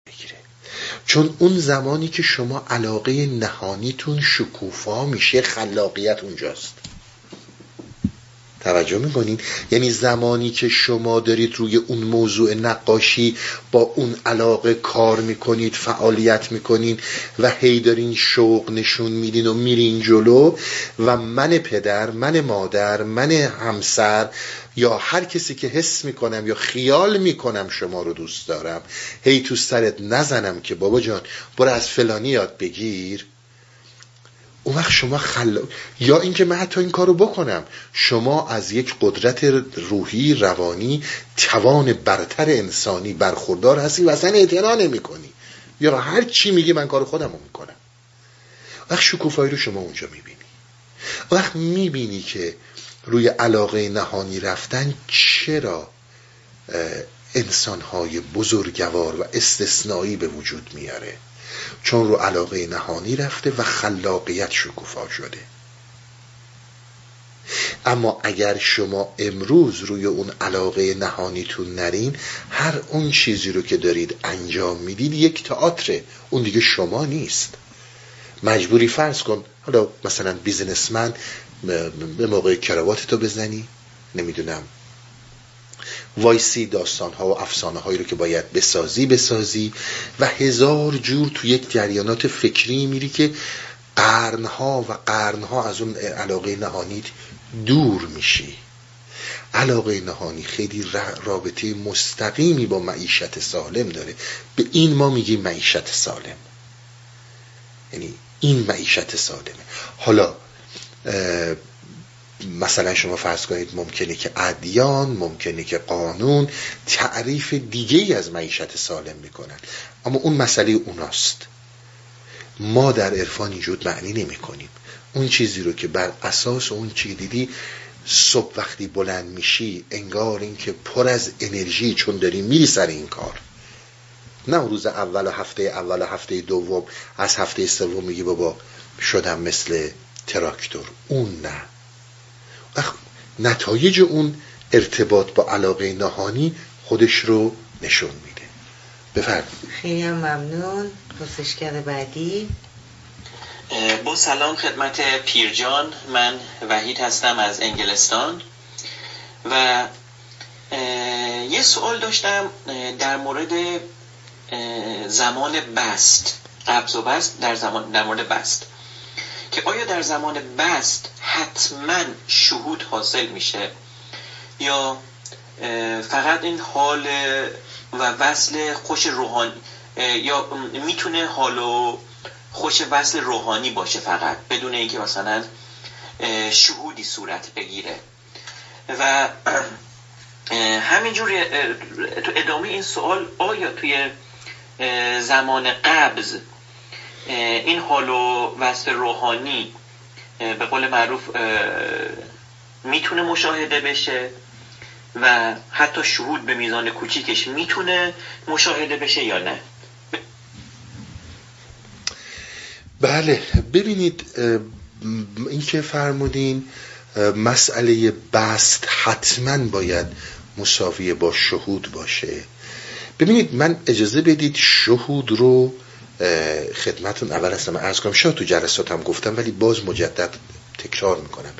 بگیره. چون اون زمانی که شما علاقه نهانیتون شکوفا میشه خلاقیت اونجاست. توجه می‌کنین؟ یعنی زمانی که شما دارید روی اون موضوع نقاشی با اون علاقه کار می‌کنید فعالیت می‌کنین و هی دارین شوق نشون میدین و میرین جلو و من پدر من مادر من همسر یا هر کسی که حس می‌کنم یا خیال می‌کنم شما رو دوست دارم هی تو سرت نزنم که بابا جان برو از فلانی یاد بگیر. اون وقت شما خلا یا اینکه من حتی این کارو بکنم. شما از یک قدرت روحی روانی توان برتر انسانی برخوردار هستی و اصلا اعتنا نمی کنی یا هر چی میگی من کار خودم رو می‌کنم. وقت شکوفایی رو شما اونجا می‌بینی. وقت می‌بینی که روی علاقه نهانی رفتن چرا انسانهای بزرگوار و استثنایی به وجود میاره. چون رو علاقه نهانی رفته و خلاقیت شکوفا شده. اما اگر شما امروز روی اون علاقه نهانیتون نرین هر اون چیزی رو که دارید انجام می‌دید یک تئاتر اون دیگه شما نیست. مجبوری فرض کن حالا مثلا بیزنسمن به موقع کراواتتو بزنی. نمی‌دونم. وایسی داستان ها و افسانه هایی رو که باید بسازی بسازی و هزار جور تو یک جریانات فکری میری که قرنها و قرنها از اون علاقه نهانیت دور میشی. علاقه نهانی خیلی رابطه مستقیمی با معیشت سالم داره. به این ما میگیم معیشت سالم. یعنی این معیشت سالمه. حالا مثلا شما فرض کنید ممکنه که ادیان ممکنه که قانون تعریف دیگه ای از معیشت سالم می‌کنن. اما اون مسئله اوناست. ما در عرفان اینجور معنی نمی کنیم اون چیزی رو که بر اساس اون چی دیدی صبح وقتی بلند میشی انگار اینکه پر از انرژی چون داری میری سر این کار. نه روز اول و هفته اول و هفته دوم از هفته سوم میگی بابا شدم مثل تراکتور. اون نه. نتایج اون ارتباط با علاقه نهانی خودش رو نشون میده. بفرمایید. خیلی هم ممنون. پرسشگر بعدی. با سلام خدمت پیرجان. من وحید هستم از انگلستان. و یه سوال داشتم در مورد زمان بست. قبض و بست در, زمان در مورد بست. که آیا در زمان بست حتما شهود حاصل میشه؟ یا فقط این حال و وصل خوش روحانی یا می‌تونه حال و خوش وصل روحانی باشه فقط بدون اینکه مثلا شهودی صورت بگیره؟ و همینجور تو ادامه این سوال آیا توی زمان قبض این حال و وصل روحانی به قول معروف می‌تونه مشاهده بشه و حتی شهود به میزان کوچیکش می‌تونه مشاهده بشه یا نه؟ بله ببینید این که فرمودین مسئله بست حتما باید مساویه با شهود باشه. ببینید من اجازه بدید شهود رو خدمتون اول هستم ارز کنم شاید تو جلساتم گفتم ولی باز مجدد تکرار می‌کنم.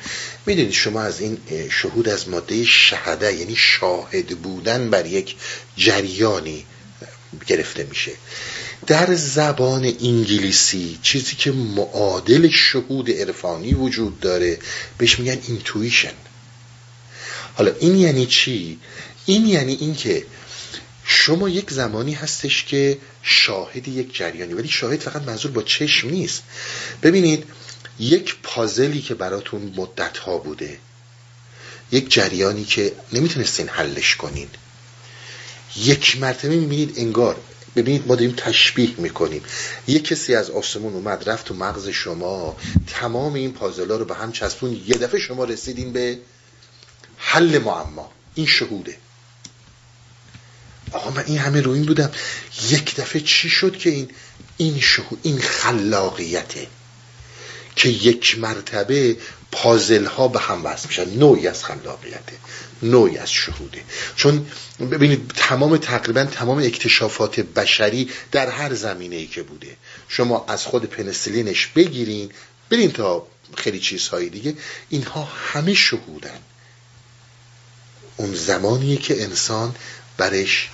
می‌دونید شما از این شهود از ماده شهده یعنی شاهد بودن بر یک جریانی گرفته میشه. در زبان انگلیسی چیزی که معادل شهود عرفانی وجود داره بهش میگن اینتویشن حالا این یعنی چی؟ این یعنی اینکه شما یک زمانی هستش که شاهد یک جریانی ولی شاهد فقط منظور با چشم نیست. ببینید یک پازلی که براتون مدت ها بوده یک جریانی که نمی‌تونستین حلش کنین. یک مرتبه می‌بینید انگار ببینید ما داریم تشبیه می‌کنیم. یک کسی از آسمون اومد رفت تو مغز شما تمام این پازلا رو به هم چسبون یه دفعه شما رسیدین به حل معما این شهوده. آقا من این همه رو این بودم. یک دفعه چی شد که این این شهود این خلاقیته که یک مرتبه پازل ها به هم وصل میشن. نوعی از خلاقیته. نوعی از شهوده. چون ببینید تمام تقریبا تمام اکتشافات بشری در هر زمینه ای که بوده. شما از خود پنسلینش بگیرین برین تا خیلی چیزهایی دیگه. اینها همه شهودن. اون زمانیه که انسان برش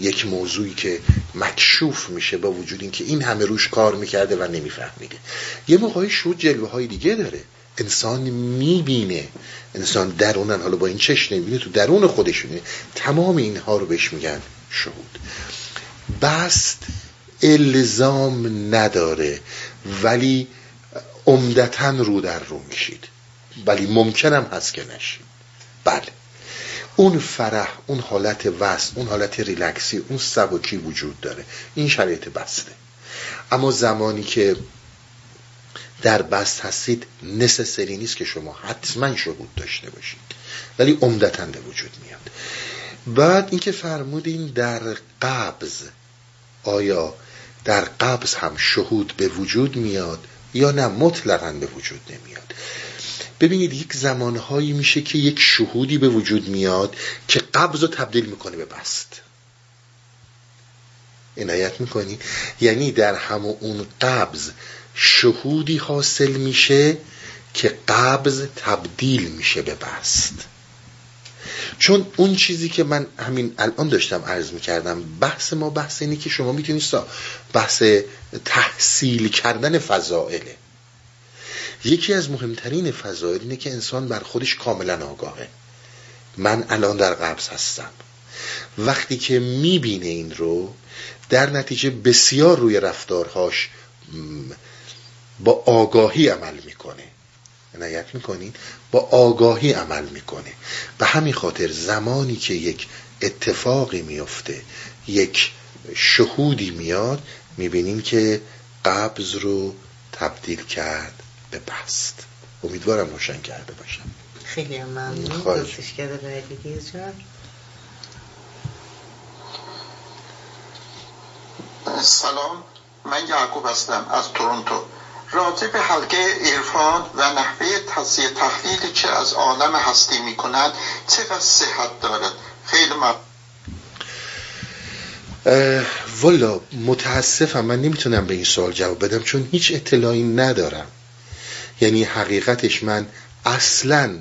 یک موضوعی که مکشوف میشه با وجود اینکه این همه روش کار می‌کرده و نمیفهمیده. یه موقعی شود جلوه های دیگه داره. انسان می‌بینه. انسان درونن. حالا با این چشم نمی‌بینه تو درون خودش می‌بینه تمام اینها رو بهش میگن شهود. بست الزام نداره ولی عمدتا رو در رو میشید ولی ممکنم هست که نشید. بله. اون فرح اون حالت وست اون حالت ریلکسی اون سبکی وجود داره. این شرایط بسته. اما زمانی که در بست هستید نسسری نیست که شما حتما شهود داشته باشید. ولی عمدتا به وجود میاد. بعد اینکه فرمودین در قبض آیا در قبض هم شهود به وجود میاد یا نه؟ مطلقا به وجود نمیاد. ببینید یک زمانهایی میشه که یک شهودی به وجود میاد که قبض رو تبدیل می‌کنه به بست. عنایت می‌کنی؟ یعنی در همون اون قبض شهودی حاصل میشه که قبض تبدیل میشه به بست. چون اون چیزی که من همین الان داشتم عرض می‌کردم بحث ما بحث اینه که شما می‌تونید بحث تحصیل کردن فضائله. یکی از مهمترین فضایل اینه که انسان بر خودش کاملا آگاهه. من الان در قبض هستم. وقتی که می‌بینه این رو در نتیجه بسیار روی رفتارهاش با آگاهی عمل می‌کنه. عنایت می‌کنین؟ با آگاهی عمل می‌کنه. به همین خاطر زمانی که یک اتفاقی میفته یک شهودی میاد می‌بینیم که قبض رو تبدیل کرد به بست امیدوارم روشن کرده باشم. خیلی ممنون. پرسشگر بعدی جان. سلام. من یعقوب هستم از تورنتو. راجع به حلقه عرفان و نحوه تصیح تحلیل که از عالم هستی می کند چقدر صحت دارد؟ خیلی ممنون. والا متاسفم من نمی‌تونم به این سوال جواب بدم چون هیچ اطلاعی ندارم. یعنی حقیقتش من اصلا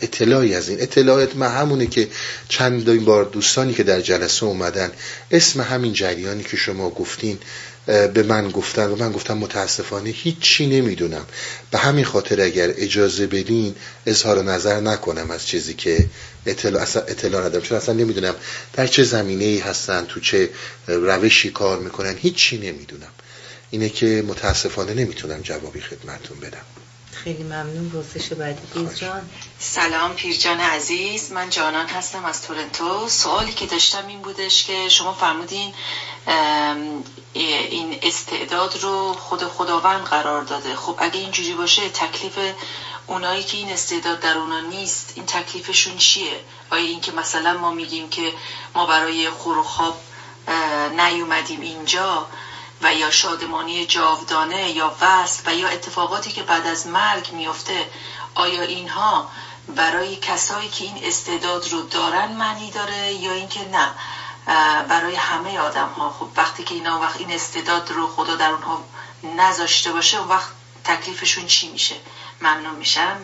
اطلاعی از این. اطلاعات من همونه که چند این بار دوستانی که در جلسه اومدن اسم همین جریانی که شما گفتین به من گفتن و من گفتم متاسفانه هیچی نمی‌دونم. به همین خاطر اگر اجازه بدین اظهار نظر نکنم از چیزی که اطلاع, اطلاع ندارم. چون اصلا نمی‌دونم در چه زمینه ای هستن تو چه روشی کار می‌کنن. هیچی نمی‌دونم. اینه که متاسفانه نمی‌تونم جوابی خدمتون بدم. خیلی ممنون. پرسش بعدی جان سلام پیرجان عزیز. من جانان هستم از تورنتو. سوالی که داشتم این بودش که شما فرمودین این استعداد رو خود خداوند قرار داده. خب اگه اینجوری باشه تکلیف اونایی که این استعداد در اونا نیست این تکلیفشون چیه؟ آیا این که مثلا ما میگیم که ما برای خور و خواب نیومدیم اینجا و یا شادمانی جاودانه یا وصل و یا اتفاقاتی که بعد از مرگ میفته آیا اینها برای کسایی که این استعداد رو دارن معنی داره یا اینکه نه؟ برای همه آدم ها خب وقتی که اینا وقت این استعداد رو خدا در اونها نذاشته باشه وقت تکلیفشون چی میشه؟ ممنون میشم.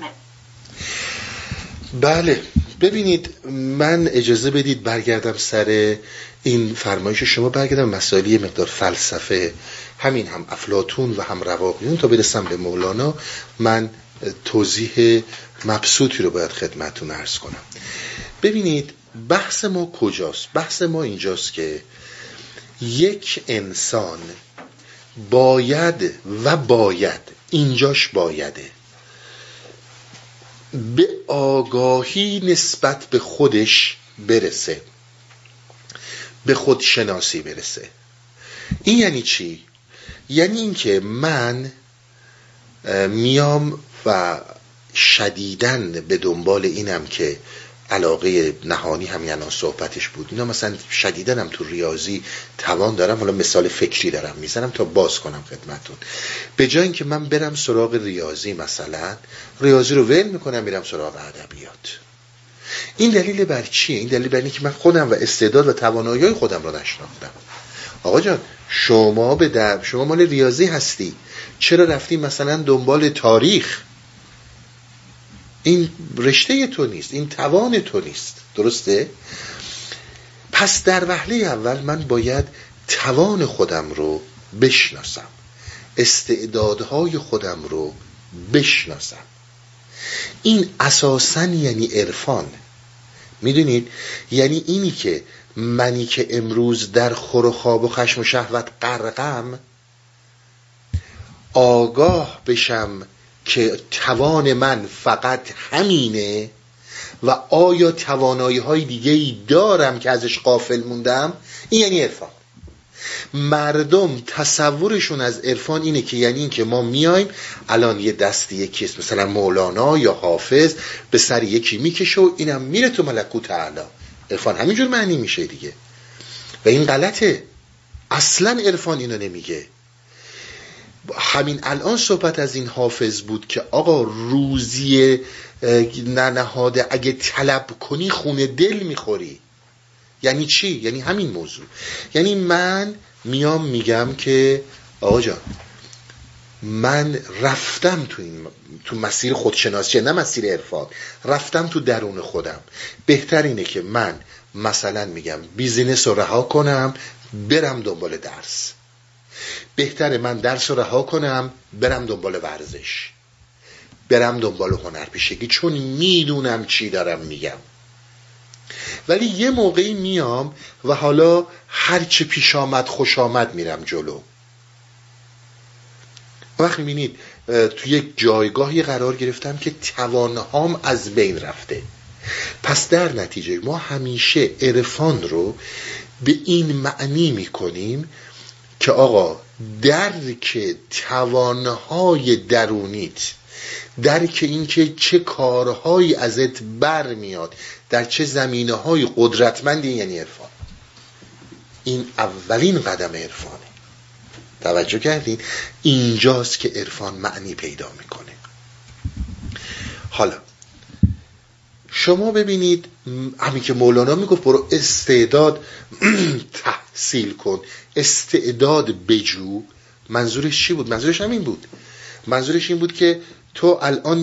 بله. ببینید من اجازه بدید برگردم سر این فرمایش شما برگردم مسائلی مقدار فلسفه همین هم افلاتون و هم رواقیون تا برسم به مولانا من توضیح مبسوطی رو باید خدمتون ارز کنم. ببینید بحث ما کجاست؟ بحث ما اینجاست که یک انسان باید و باید اینجاش بایده به آگاهی نسبت به خودش برسه. به خودشناسی برسه. این یعنی چی؟ یعنی اینکه من میام و شدیدن به دنبال اینم که علاقه نهانی همین الان صحبتش بود. اینا مثلا شدیدن هم تو ریاضی توان دارم. حالا مثال فکری دارم می‌زنم تا باز کنم خدمتون. به جای اینکه من برم سراغ ریاضی مثلا ریاضی رو ول می‌کنم میرم سراغ ادبیات. این دلیل بر چیه؟ این دلیل بر اینه که من خودم و استعداد و توانایی خودم رو نشناختم. آقا جان شما به در شما مال ریاضی هستی. چرا رفتی مثلا دنبال تاریخ؟ این رشته تو نیست این توان تو نیست. درسته؟ پس در وهله اول من باید توان خودم رو بشناسم. استعدادهای خودم رو بشناسم. این اساسا یعنی عرفان. می‌دونید؟ یعنی اینی که منی که امروز در خور و خواب و خشم و شهوت غرقم آگاه بشم که توان من فقط همینه و آیا توانایی های دیگه ای دارم که ازش قافل موندم؟ این یعنی عرفان. مردم تصورشون از عرفان اینه که یعنی این که ما میایم الان یه دستی یکی مثلا مولانا یا حافظ به سر یکی می‌کشه و اینم میره تو ملکوت اعلی. عرفان همینجور معنی میشه دیگه. و این غلطه. اصلا عرفان اینو نمیگه. همین الان صحبت از این حافظ بود که آقا روزی ننهاده اگه طلب کنی خونه دل می‌خوری. یعنی چی؟ یعنی همین موضوع. یعنی من میام میگم که آقا جان من رفتم تو این تو مسیر خودشناسی نه مسیر عرفان رفتم تو درون خودم. بهتر اینه که من مثلا میگم بیزینس رو رها کنم برم دنبال درس. بهتره من درس رو رها کنم برم دنبال ورزش. برم دنبال هنر پیشگی چون می‌دونم چی دارم میگم. ولی یه موقعی میام و حالا هرچه پیش آمد خوش آمد میرم جلو. وقت می‌بینید تو یک جایگاهی قرار گرفتم که توانهام از بین رفته. پس در نتیجه ما همیشه عرفان رو به این معنی می‌کنیم که آقا درک توانهای درونیت درک اینکه چه کارهایی ازت بر میاد در چه زمینه های قدرتمندی یعنی عرفان. این اولین قدم عرفانه. توجه کردین؟ اینجاست که عرفان معنی پیدا می‌کنه. حالا شما ببینید همین که مولانا می‌گفت برو استعداد <clears throat> تحصیل کن. استعداد بجو. منظورش چی بود؟ منظورش همین بود. منظورش این بود که تو الان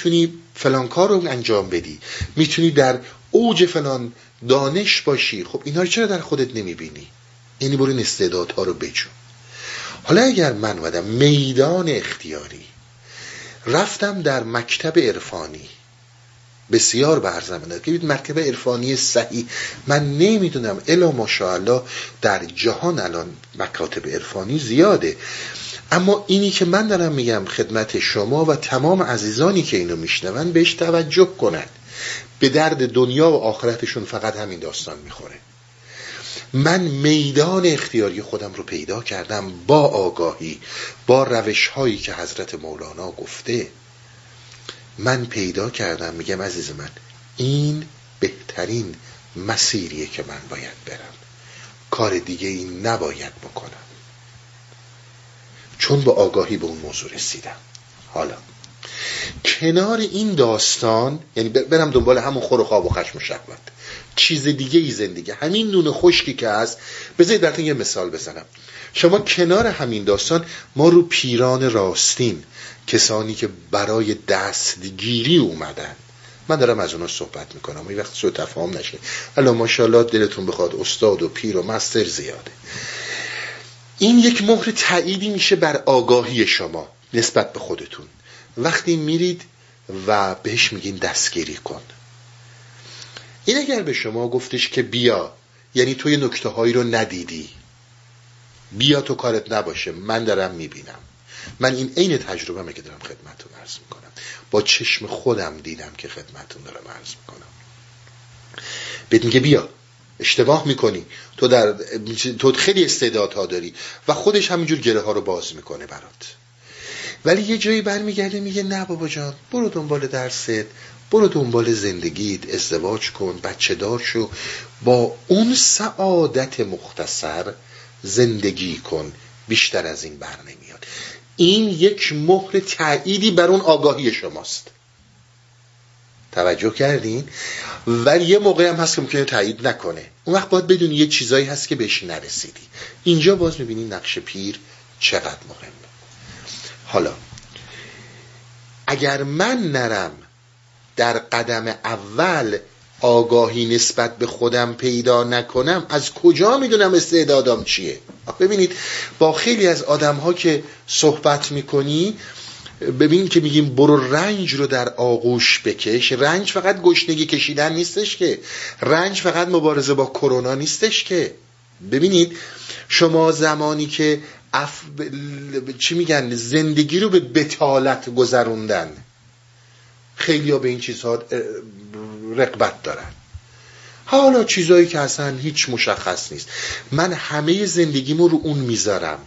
می‌تونی فلان کار رو انجام بدی. می‌تونی در اوج فلان دانش باشی. خب اینا رو چرا در خودت نمی‌بینی؟ یعنی برو این استعدادها رو بجو. حالا اگر من ودم میدان اختیاری رفتم در مکتب عرفانی. بسیار برزمینه که مرکب عرفانی صحیح. من نمی‌دونم الا ماشاءالله در جهان الان مکاتب عرفانی زیاده. اما اینی که من دارم میگم خدمت شما و تمام عزیزانی که اینو میشنون بهش توجه کنند به درد دنیا و آخرتشون فقط همین داستان می‌خوره. من میدان اختیاری خودم رو پیدا کردم با آگاهی با روش هایی که حضرت مولانا گفته. من پیدا کردم میگم عزیز من این بهترین مسیریه که من باید برم. کار دیگه این نباید بکنم. چون با آگاهی به اون موضوع رسیدم. حالا کنار این داستان یعنی برم دنبال همون خور و خواب و خشم و شهوت. چیز دیگه ای زندگی. همین نون خشکی که هست بذارید براتون یه مثال بزنم. شما کنار همین داستان ما رو پیران راستین کسانی که برای دستگیری اومدن. من دارم از اونا صحبت می‌کنم. این وقت سو تفاهم نشه. الان ماشاءالله دلتون بخواد استاد و پیر و مستر زیاده. این یک مهر تأییدی میشه بر آگاهی شما نسبت به خودتون. وقتی میرید و بهش میگین دستگیری کن. این اگر به شما گفتش که بیا یعنی تو یه نکته هایی رو ندیدی. بیا تو کارت نباشه من دارم می‌بینم. من این عین تجربه که دارم خدمتون عرض می‌کنم. با چشم خودم دیدم که خدمتون دارم عرض می‌کنم. بهت میگه بیا. اشتباه می‌کنی. تو در تو خیلی استعدادها داری و خودش همینجور گره ها رو باز می‌کنه برات. ولی یه جایی برمیگرده میگه نه بابا جان برو دنبال درست برو دنبال زندگیت ازدواج کن بچه دار شو. با اون سعادت مختصر زندگی کن بیشتر از این بر نمیاد. این یک مهر تأییدی بر اون آگاهی شماست. توجه کردین؟ ولی یه موقع هم هست که ممکنه تایید نکنه. اون وقت باید بدونی یه چیزایی هست که بهش نرسیدی. اینجا باز می‌بینی نقش پیر چقدر مهمه. حالا اگر من نرم در قدم اول آگاهی نسبت به خودم پیدا نکنم از کجا می‌دونم استعدادم چیه؟ ببینید با خیلی از آدم ها که صحبت می‌کنی ببین که میگیم برو رنج رو در آغوش بکش. رنج فقط گشنگی کشیدن نیستش که. رنج فقط مبارزه با کرونا نیستش که. ببینید شما زمانی که اف... چی میگن؟ زندگی رو به بتالت گذروندن. خیلی ها به این چیزها رقبت دارن. حالا چیزایی که اصلا هیچ مشخص نیست. من همه زندگیمو رو اون می‌ذارم.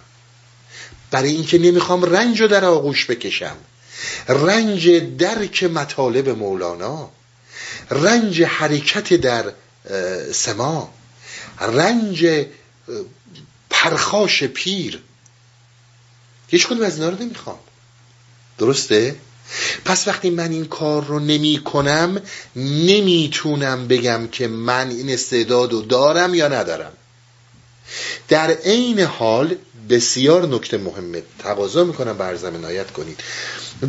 برای اینکه نمی‌خوام رنج رو در آغوش بکشم. رنج درک مطالب مولانا. رنج حرکت در سما. رنج پرخاش پیر. هیچ کدوم از اینا رو نمی‌خوام. درسته؟ پس وقتی من این کار رو نمی کنم نمی‌تونم بگم که من این استعداد رو دارم یا ندارم. در عین حال بسیار نکته مهمه. تقاضا می‌کنم بر زمین کنید.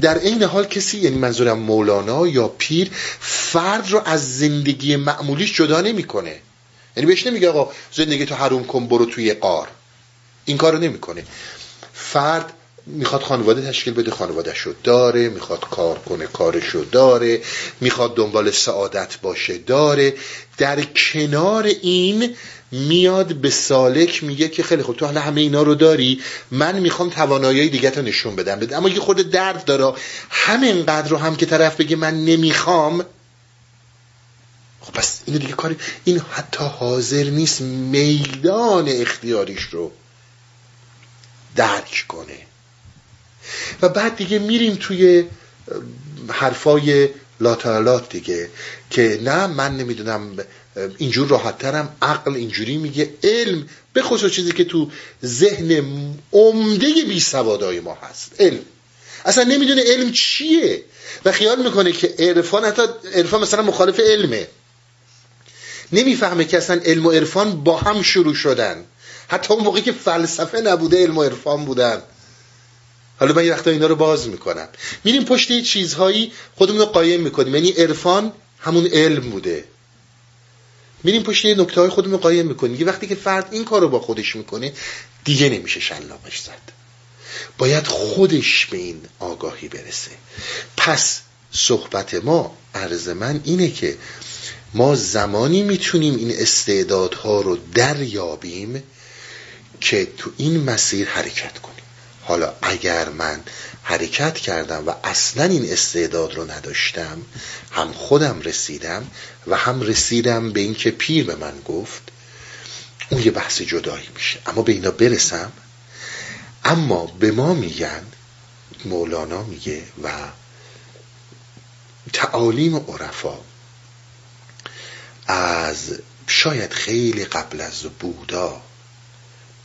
در عین حال کسی یعنی منظورم مولانا یا پیر فرد رو از زندگی معمولیش جدا نمی‌کنه. یعنی بهش نمیگه آقا زندگی تو حروم کن برو توی قار. این کارو نمی‌کنه. فرد می‌خواد خانواده تشکیل بده خانواده داره. می‌خواد کار کنه کارشو داره. می‌خواد دنبال سعادت باشه داره. در کنار این میاد به سالک میگه که خیلی خوب تو حالا همه اینا رو داری؟ من می‌خوام توانایی دیگه رو نشون بدم. بده. اما یه خود درد داره. همینقدر رو هم که طرف بگه من نمی‌خوام. خب پس اینو دیگه کاری این حتی حاضر نیست میدان اختیاریش رو درک کنه. و بعد دیگه میریم توی حرفای لاتالات دیگه که نه من نمی‌دونم اینجور راحت ترم عقل اینجوری میگه علم به خصوص چیزی که تو ذهن عمده بی سوادای ما هست علم. اصلا نمی‌دونه علم چیه و خیال می‌کنه که عرفان حتی عرفان مثلا مخالف علمه. نمی‌فهمه که اصلا علم و عرفان با هم شروع شدن. حتی اون موقعی که فلسفه نبوده علم و عرفان بودن. حالا من یه وقتا اینا رو باز می‌کنم. میریم پشت یه چیزهایی خودمون رو قایم می‌کنیم. یعنی عرفان همون علم بوده. میریم پشت یه نکته های خودمون رو قایم می‌کنیم. یه وقتی که فرد این کار رو با خودش می‌کنه دیگه نمیشه شلاقش زد. باید خودش به این آگاهی برسه. پس صحبت ما عرض من اینه که ما زمانی می‌تونیم این استعدادها رو دریابیم که تو این مسیر حرکت کنیم. حالا اگر من حرکت کردم و اصلا این استعداد رو نداشتم هم خودم رسیدم و هم رسیدم به اینکه پیر به من گفت اون یه بحث جدایی میشه. اما به اینا برسم. اما به ما میگن مولانا میگه و تعالیم عرفا از شاید خیلی قبل از بودا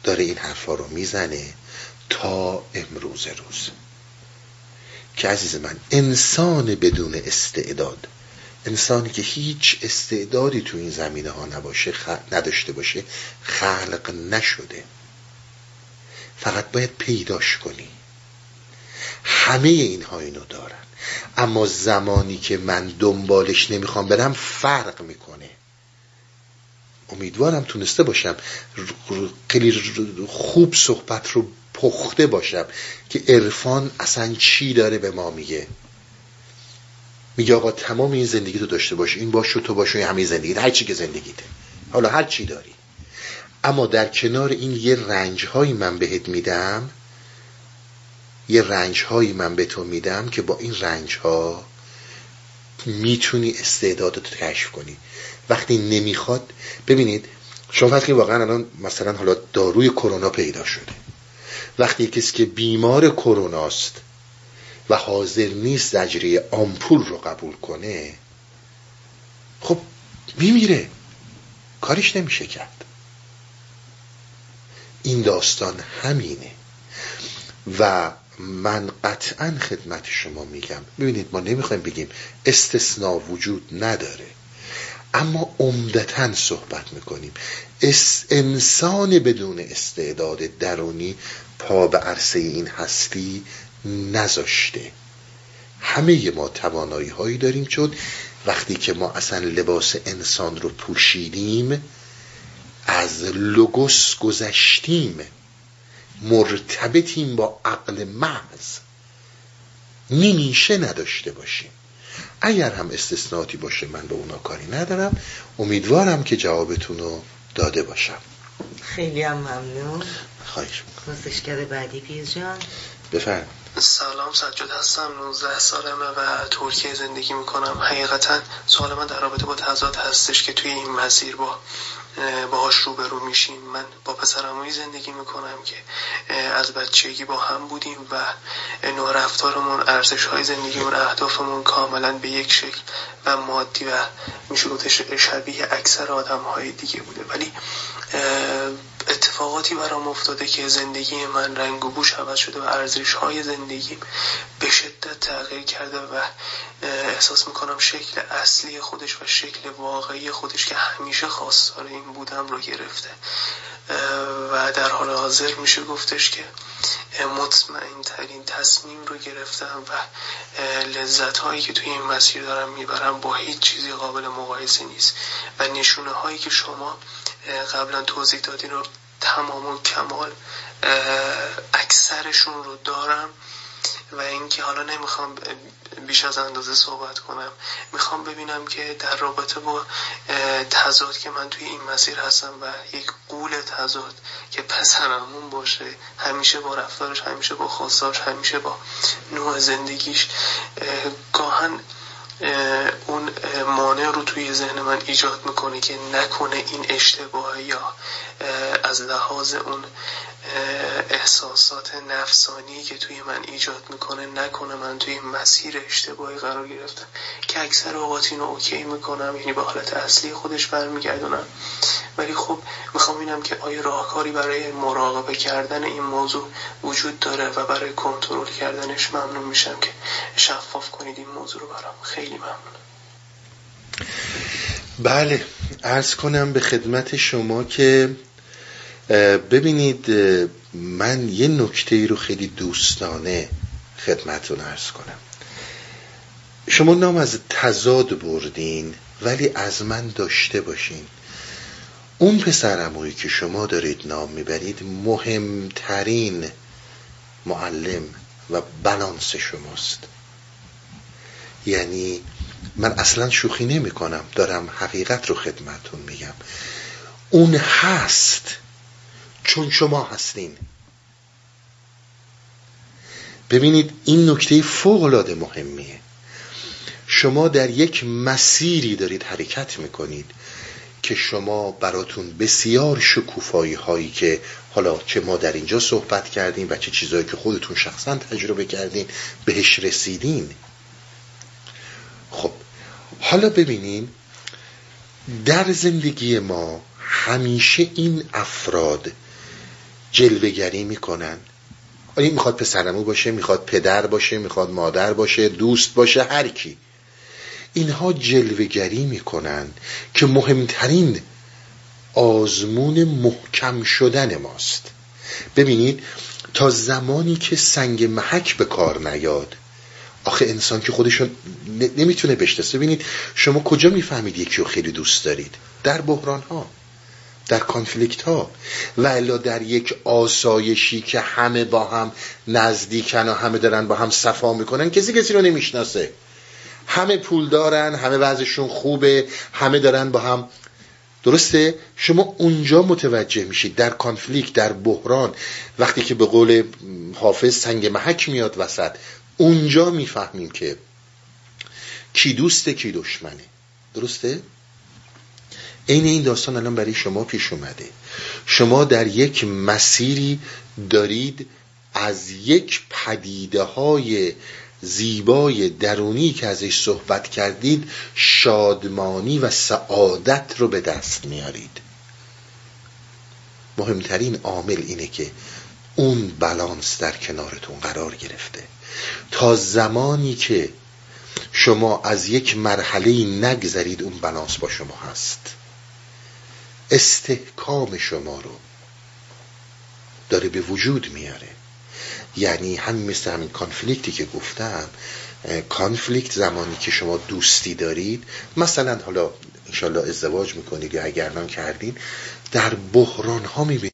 داره این حرفا رو می‌زنه. تا امروز روز. که عزیز من انسان بدون استعداد انسانی که هیچ استعدادی تو این زمینه ها نباشه نداشته باشه خلق نشده. فقط باید پیداش کنی. همه اینها اینو دارن. اما زمانی که من دنبالش نمی‌خوام برم فرق می‌کنه. امیدوارم تونسته باشم خیلی خوب صحبت رو پخته باشم که عرفان اصلا چی داره به ما میگه؟ میگه آقا تمام این زندگی تو داشته باش این باش تو باش همین زندگی هر چی که زندگیته. حالا هر چی داری. اما در کنار این یه رنج هایی من بهت میدم یه رنج هایی من به تو میدم که با این رنج ها می‌تونی استعدادت کشف کنی. وقتی نمی‌خواد ببینید شما وقتی واقعا الان مثلا حالا داروی کرونا پیدا شده. وقتی کسی که بیمار کروناست و حاضر نیست زجری آمپول رو قبول کنه خب میمیره. کارش نمیشه کرد. این داستان همینه. و من قطعا خدمت شما میگم. ببینید ما نمی‌خوایم بگیم استثناء وجود نداره. اما عمدتا صحبت می‌کنیم. انسان بدون استعداد درونی پا به عرصه این هستی نذاشته. همه ما توانایی هایی داریم چون وقتی که ما اصلا لباس انسان رو پوشیدیم از لوگوس گذشتیم مرتبطیم با عقل محض. نمیشه نداشته باشیم. اگر هم استثناتی باشه من به اونا کاری ندارم امیدوارم که جوابتون رو داده باشم. خیلی هم ممنون. خواهش پرسشگر بعدی پیز جان بفرم سلام سجاد هستم 19 سالمه و ترکیه زندگی می‌کنم. حقیقتا سوال من در رابطه با تضاد هستش که توی این مسیر با باهاش روبرو میشیم. من با پسرموی زندگی می‌کنم که از بچگی با هم بودیم و نوع رفتارمون ارزش های زندگیمون اهدافمون کاملا به یک شکل و مادی و میشه شبیه اکثر آدم های دیگه بوده. ولی اتفاقاتی برام افتاده که زندگی من رنگ و بوش عوض شده و ارزش های زندگیم به شدت تغییر کرده و احساس می‌کنم شکل اصلی خودش و شکل واقعی خودش که همیشه خواستار این بودم رو گرفته. و در حال حاضر میشه گفتش که مطمئن ترین تصمیم رو گرفتم و لذت هایی که توی این مسیر دارم می‌برم با هیچ چیزی قابل مقایسه نیست. و نشونه هایی که شما قبلا توضیح دادین رو تمام و کمال اکثرشون رو دارم و اینکه حالا نمی‌خوام بیش از اندازه صحبت کنم. می‌خوام ببینم که در رابطه با تضاد که من توی این مسیر هستم و یک قول تضاد که پسرمون باشه همیشه با رفتارش همیشه با خواستاش همیشه با نوع زندگیش گاهن اون مانع رو توی ذهن من ایجاد می‌کنه که نکنه این اشتباه یا از لحاظ اون احساسات نفسانی که توی من ایجاد می‌کنه نکنه من توی مسیر اشتباهی قرار گرفتم. که اکثر اوقات اینو اوکی می‌کنم یعنی به حالت اصلی خودش برمیگردونم. ولی خب می‌خوام ببینم که آیا راهکاری برای مراقبه کردن این موضوع وجود داره و برای کنترل کردنش ممنون میشم که شفاف کنید این موضوع رو برام. خیلی ممنون. بله ارز کنم به خدمت شما که ببینید من یه نکته ای رو خیلی دوستانه خدمتون ارز کنم. شما نام از تزاد بردین ولی از من داشته باشین. اون پسر که شما دارید نام می‌برید مهمترین معلم و بلانس شماست. یعنی من اصلا شوخی نمی کنم. دارم حقیقت رو خدمتون میگم. اون هست. چون شما هستین. ببینید این نکته فوق العاده مهمیه. شما در یک مسیری دارید حرکت می‌کنید که شما براتون بسیار شکوفایی هایی که حالا چه ما در اینجا صحبت کردیم و چه چیزهایی که خودتون شخصا تجربه کردین بهش رسیدین. خب حالا ببینین در زندگی ما همیشه این افراد جلوگری می‌کنن. این می‌خواد پسرمو باشه می‌خواد پدر باشه می‌خواد مادر باشه دوست باشه هر کی. اینها جلوگری می‌کنن که مهمترین آزمون محکم شدن ماست. ببینید تا زمانی که سنگ محک به کار نیاد آخه انسان که خودشون نمی‌تونه بشناسه. ببینید شما کجا می‌فهمید یکی رو خیلی دوست دارید؟ در بحران ها در کانفلیکت ها و الا در یک آسایشی که همه با هم نزدیکن و همه دارن با هم صفا می‌کنن کسی کسی رو نمی‌شناسه. همه پول دارن همه وضعشون خوبه همه دارن با هم. درسته؟ شما اونجا متوجه میشید در کانفلیکت در بحران وقتی که به قول حافظ سنگ محک میاد وسط اونجا می‌فهمیم که کی دوسته کی دشمنه. درسته؟ عین این داستان الان برای شما پیش اومده. شما در یک مسیری دارید از یک پدیده های زیبای درونی که ازش صحبت کردید شادمانی و سعادت رو به دست میارید. مهمترین عامل اینه که اون بالانس در کنارتون قرار گرفته. تا زمانی که شما از یک مرحله نگذرید اون بالانس با شما هست. استحکام شما رو داره به وجود میاره. یعنی هم مثل همین کانفلیکتی که گفتم کانفلیکت زمانی که شما دوستی دارید مثلا حالا انشالله ازدواج می‌کنید یا اگر کردین در بحران ها می‌بینید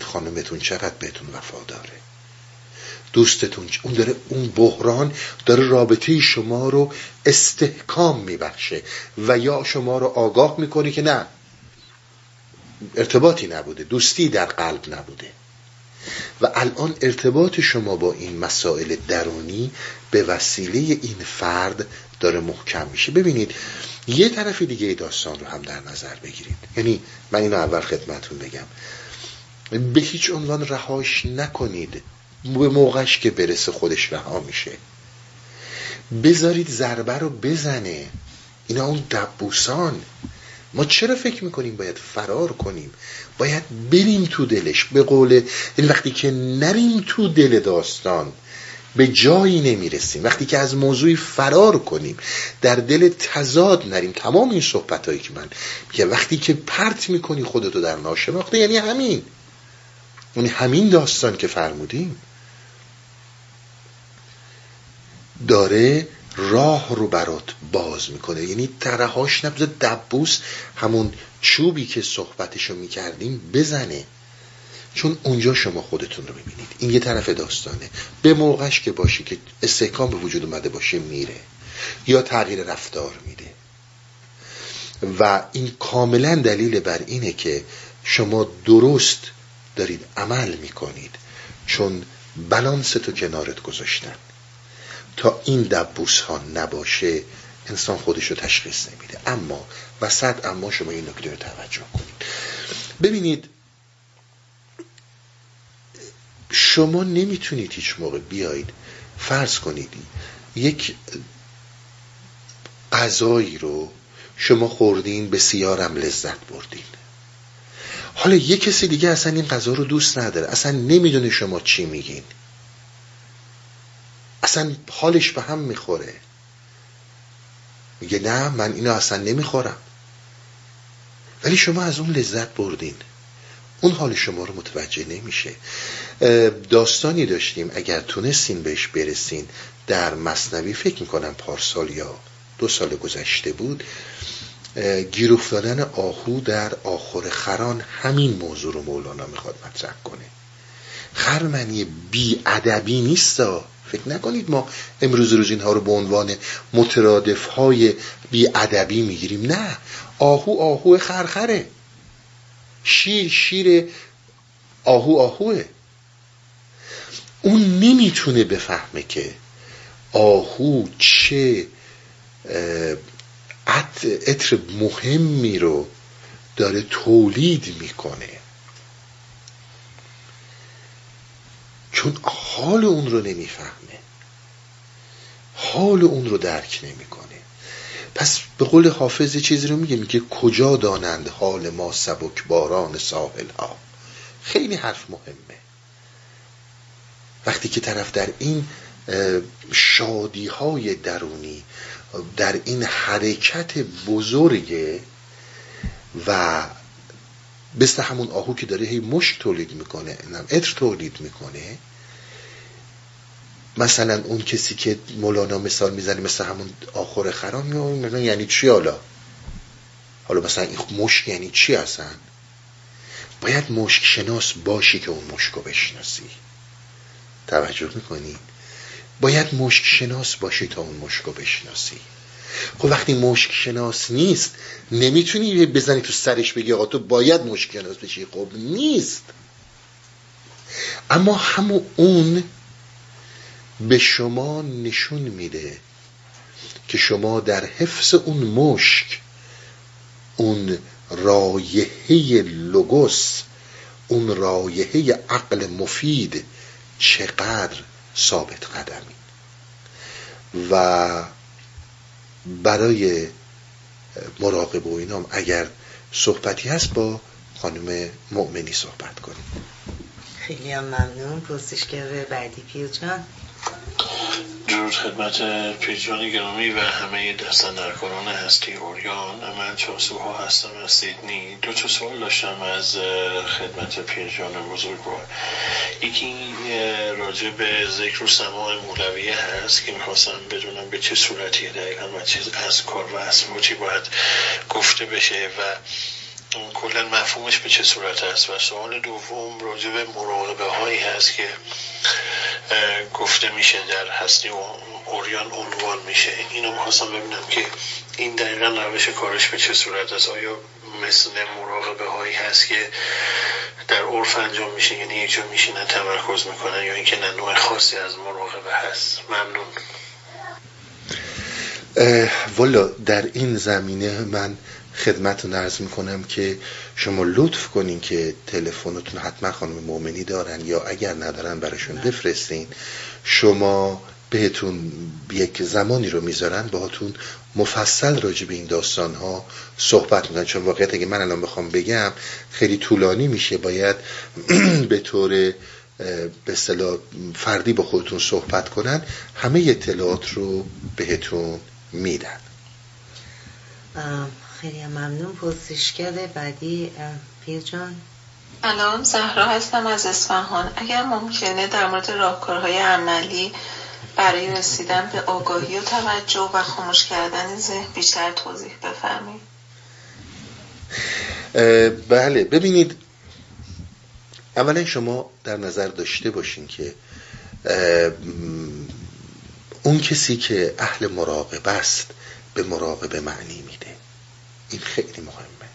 خانمتون چقدر بهتون وفا داره دوستتون اون داره اون بحران داره رابطه شما رو استحکام میبخشه و یا شما رو آگاه می‌کنه که نه. ارتباطی نبوده دوستی در قلب نبوده. و الان ارتباط شما با این مسائل درونی به وسیله این فرد داره محکم میشه. ببینید یه طرف دیگه داستان رو هم در نظر بگیرید. یعنی من اینو اول خدمتون بگم. به هیچ عنوان رهاش نکنید. به موقعش که برسه خودش رها میشه. بذارید ضربه رو بزنه. اینا اون دبوسان. ما چرا فکر می‌کنیم باید فرار کنیم؟ باید بریم تو دلش. به قول این یعنی وقتی که نریم تو دل داستان به جایی نمی‌رسیم. وقتی که از موضوعی فرار کنیم در دل تزاد نریم. تمام این صحبت هایی که من میگه وقتی که پرت می‌کنی خودتو در ناشناخته یعنی همین. یعنی همین داستان که فرمودیم. داره راه رو برات باز می‌کنه. یعنی ترهاش نبزه دبوس همون چوبی که صحبتشو می‌کردیم بزنه. چون اونجا شما خودتون رو می‌بینید. این یه طرف داستانه. به موقعش که باشی که استحکام به وجود اومده باشه میره. یا تغییر رفتار میده. و این کاملا دلیل بر اینه که شما درست دارید عمل می‌کنید. چون بلانس تو کنارت گذاشتن. تا این دبوس ها نباشه انسان خودش رو تشخیص نمیده. اما وسط اما شما این نکته رو توجه کنید. ببینید شما نمی‌تونید هیچ موقع بیایید فرض کنید یک غذایی رو شما خوردین بسیارم لذت بردین. حالا یه کسی دیگه اصلا این غذا رو دوست نداره اصلا نمی‌دونه شما چی میگین. اصلا حالش به هم می‌خوره. میگه نه من اینو اصلا نمی‌خورم. ولی شما از اون لذت بردین. اون حال شما رو متوجه نمیشه. داستانی داشتیم. اگر تونستین بهش برسین در مصنوی فکر می‌کنم پارسال یا دو سال گذشته بود گیر افتادن آهو در آخر خران همین موضوع رو مولانا می‌خواد مطرح کنه. خر معنی بی ادبی نیست فکر نکنید ما امروز روز اینها رو به عنوان مترادف های بی ادبی می‌گیریم. نه. آهو آهو خرخره. شیر شیر آهو آهوه. اون نمی‌تونه بفهمه که آهو چه عطر مهمی رو داره تولید می‌کنه. چون حال اون رو نمی‌فهمه. حال اون رو درک نمی‌کنه. پس به قول حافظ چیزی رو میگه میگه کجا دانند حال ما سبک باران ساحل ها خیلی حرف مهمه. وقتی که طرف در این شادی های درونی در این حرکت بزرگه و مثل همون آهو که داره هی مشک تولید می‌کنه اتر تولید می‌کنه مثلا اون کسی که مولانا مثال می‌زنه مثل همون آخر خرام یعنی چی حالا؟ حالا مثلا این مشک یعنی چی اصلا باید مشک شناس باشی که اون مشک رو بشناسی. توجه می‌کنی؟ باید مشک شناس باشی تا اون مشک رو بشناسی. خب وقتی مشک شناس نیست نمی‌تونی بزنی تو سرش بگی آقا تو باید مشک شناس بشی. خب نیست. اما همون اون به شما نشون میده که شما در حفظ اون مشک اون رایحه لوگوس اون رایحه عقل مفید چقدر ثابت قدمی. و برای مراقب و اینام اگر صحبتی هست با خانم مؤمنی صحبت کنیم. خیلی هم ممنون. پرسشگر بعدی پیر جان. درود خدمت پیجان گرامی و همه دستندرکاران هستی اوریان من چاسوها هستم از سیدنی. دو تا سوال داشتم از خدمت پیجان بزرگوار یکی راجع به ذکر و سماع مولویه هست که می‌خواستم بدونم به چه صورتی دقیقا و چیز از کار و اسموتی باید گفته بشه و کلا مفهومش به چه صورت است؟ و سوال دوم راجع به مراقبه هایی هست که گفته میشه در هستی و اوریان عنوان میشه. اینو می‌خواستم ببینم که این دقیقا روش کارش به چه صورت است. آیا مثل مراقبه هایی هست که در عرف انجام میشه؟ یعنی یه جا میشینن تمرکز می‌کنن یا اینکه نه نوع خاصی از مراقبه هست. ممنون. والا در این زمینه من خدمت رو نرز می‌کنم که شما لطف کنین که تلفنتون حتما خانم مؤمنی دارن یا اگر ندارن براشون بفرستین. شما بهتون یک زمانی رو می‌ذارن باهاتون مفصل راجع به این داستان ها صحبت می‌کنن. چون واقعیت اگه من الان بخوام بگم خیلی طولانی میشه. باید <clears throat> به طور به اصطلاح فردی با خودتون صحبت کنن. همه اطلاعات رو بهتون میدن. خیلی ممنون. پرسشگر بعدی پیر جان. الان زهرا هستم از اصفهان. اگر ممکنه در مورد راهکارهای عملی برای رسیدن به آگاهی و توجه و خاموش کردن ذهن بیشتر توضیح بفرمایید. بله. ببینید اولا شما در نظر داشته باشین که اون کسی که اهل مراقبه است به مراقبه معنی این خیلی مهمه.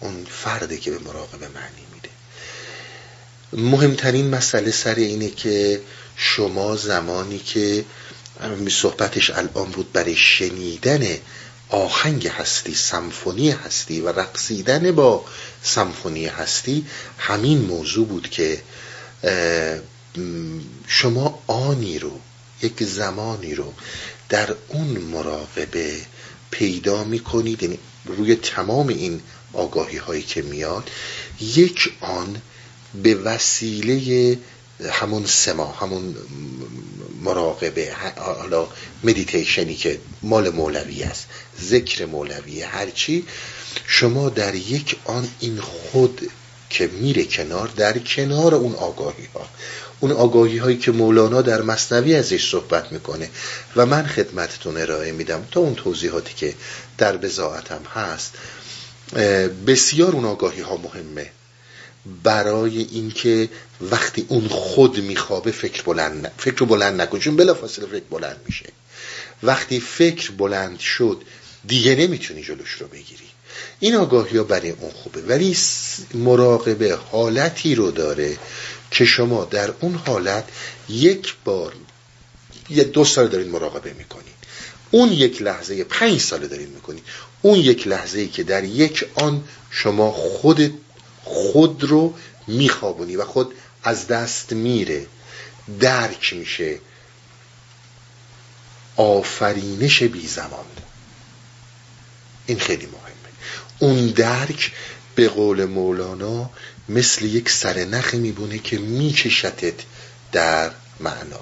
اون فرده که به مراقبه معنی میده. مهمترین مسئله سر اینه که شما زمانی که صحبتش الان بود برای شنیدن آهنگ هستی سمفونی هستی و رقصیدن با سمفونی هستی همین موضوع بود که شما آنی رو یک زمانی رو در اون مراقبه پیدا می‌کنید. یعنی روی تمام این آگاهی هایی که میاد یک آن به وسیله همون سما همون مراقبه حالا مدیتیشنی که مال مولوی است ذکر مولوی هرچی شما در یک آن این خود که میره کنار در کنار اون آگاهی ها اون آگاهی هایی که مولانا در مصنوی ازش صحبت می‌کنه. و من خدمتتون ارائه میدم تا اون توضیحاتی که در بزاعتم هست. بسیار اون آگاهی ها مهمه. برای اینکه وقتی اون خود میخوابه فکر بلند فکر بلند نکن چون بلافاصله فکر بلند میشه. وقتی فکر بلند شد دیگه نمی‌تونی جلوش رو بگیری. این آگاهی ها برای اون خوبه. ولی مراقبه حالتی رو داره که شما در اون حالت یک بار یه دو سال دارین مراقبه می‌کنین. اون یک لحظه پنج سال دارین می‌کنین اون یک لحظه ای که در یک آن شما خود خود رو میخوابونی و خود از دست میره درک میشه. آفرینش بی زمان. این خیلی مهمه. اون درک به قول مولانا مثل یک سرنخ میبونه که میکشتت در معنا.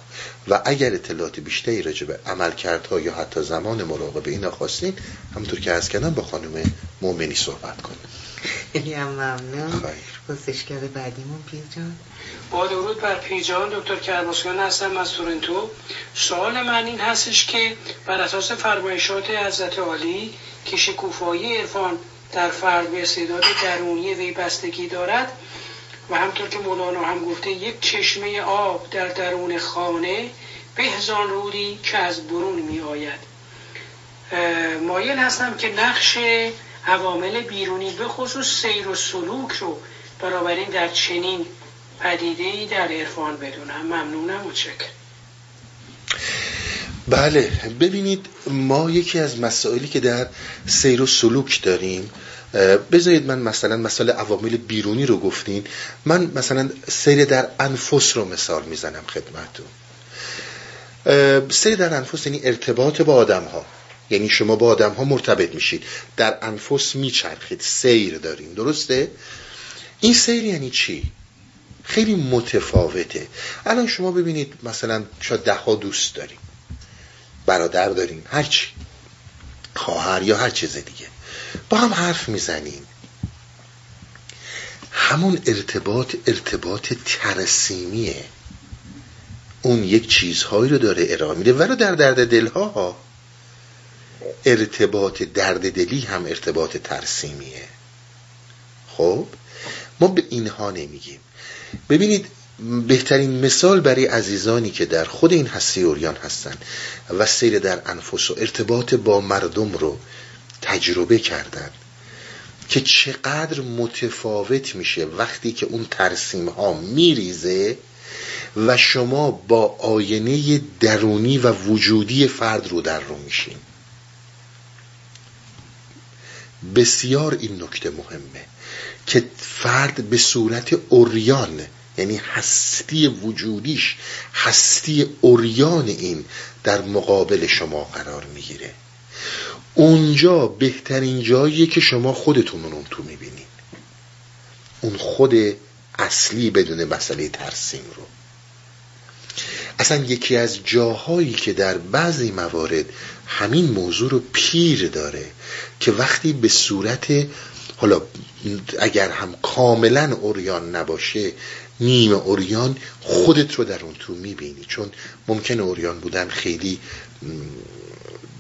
و اگر اطلاعات بیشتری راجع به عملکردها یا حتی زمان مراقبه اینا خواستین همونطور که از کردم با خانم مؤمنی صحبت کنیم. خیلی هم ممنون. پرسشگر بعدیمون پیرجان با درود بر پیرجان دکتر کرباسیان هستم از تورنتو. سوال من این هستش که بر اساس فرمایشات حضرت عالی که شکوفایی عرفان در فرد به استعداد درونی وی بستگی دارد و همطور که مولانا هم گفته یک چشمه آب در درون خانه بهزان رودی که از برون می آید مایل هستم که نقش عوامل بیرونی به خصوص سیر و سلوک رو بنابراین در چنین پدیده ای در عرفان بدونم. ممنونم و چکر بله ببینید ما یکی از مسائلی که در سیر و سلوک داریم بذارید من مثلا مسئله عوامل بیرونی رو گفتین. من مثلا سیر در انفس رو مثال می‌زنم خدمتون سیر در انفس یعنی ارتباط با آدم ها یعنی شما با آدم ها مرتبط میشید. در انفس میچرخید. سیر دارین. درسته؟ این سیر یعنی چی؟ خیلی متفاوته. الان شما ببینید مثلا شاید ده ها دوست داریم برادر داریم هرچی. خواهر یا هر چیز دیگه. با هم حرف می‌زنیم. همون ارتباط ارتباط ترسیمیه. اون یک چیزهایی رو داره ارائه میده. ولو در درد دلها ارتباط درد دلی هم ارتباط ترسیمیه. خب؟ ما به اینها نمیگیم. ببینید بهترین مثال برای عزیزانی که در خود این هستی اوریان هستن و سیر در انفس و ارتباط با مردم رو تجربه کردن که چقدر متفاوت میشه وقتی که اون ترسیم ها میریزه و شما با آینه درونی و وجودی فرد رو در رو میشین. بسیار این نکته مهمه که فرد به صورت اوریان یعنی هستی وجودیش هستی اوریان این در مقابل شما قرار می‌گیره. اونجا بهترین جاییه که شما خودتون اون تو می‌بینین اون خود اصلی بدون مسئله ترسیم رو. اصلا یکی از جاهایی که در بعضی موارد همین موضوع رو پیر داره که وقتی به صورت حالا اگر هم کاملا اوریان نباشه نیم اوریان خودت رو در اون تو می‌بینی. چون ممکن اوریان بودن خیلی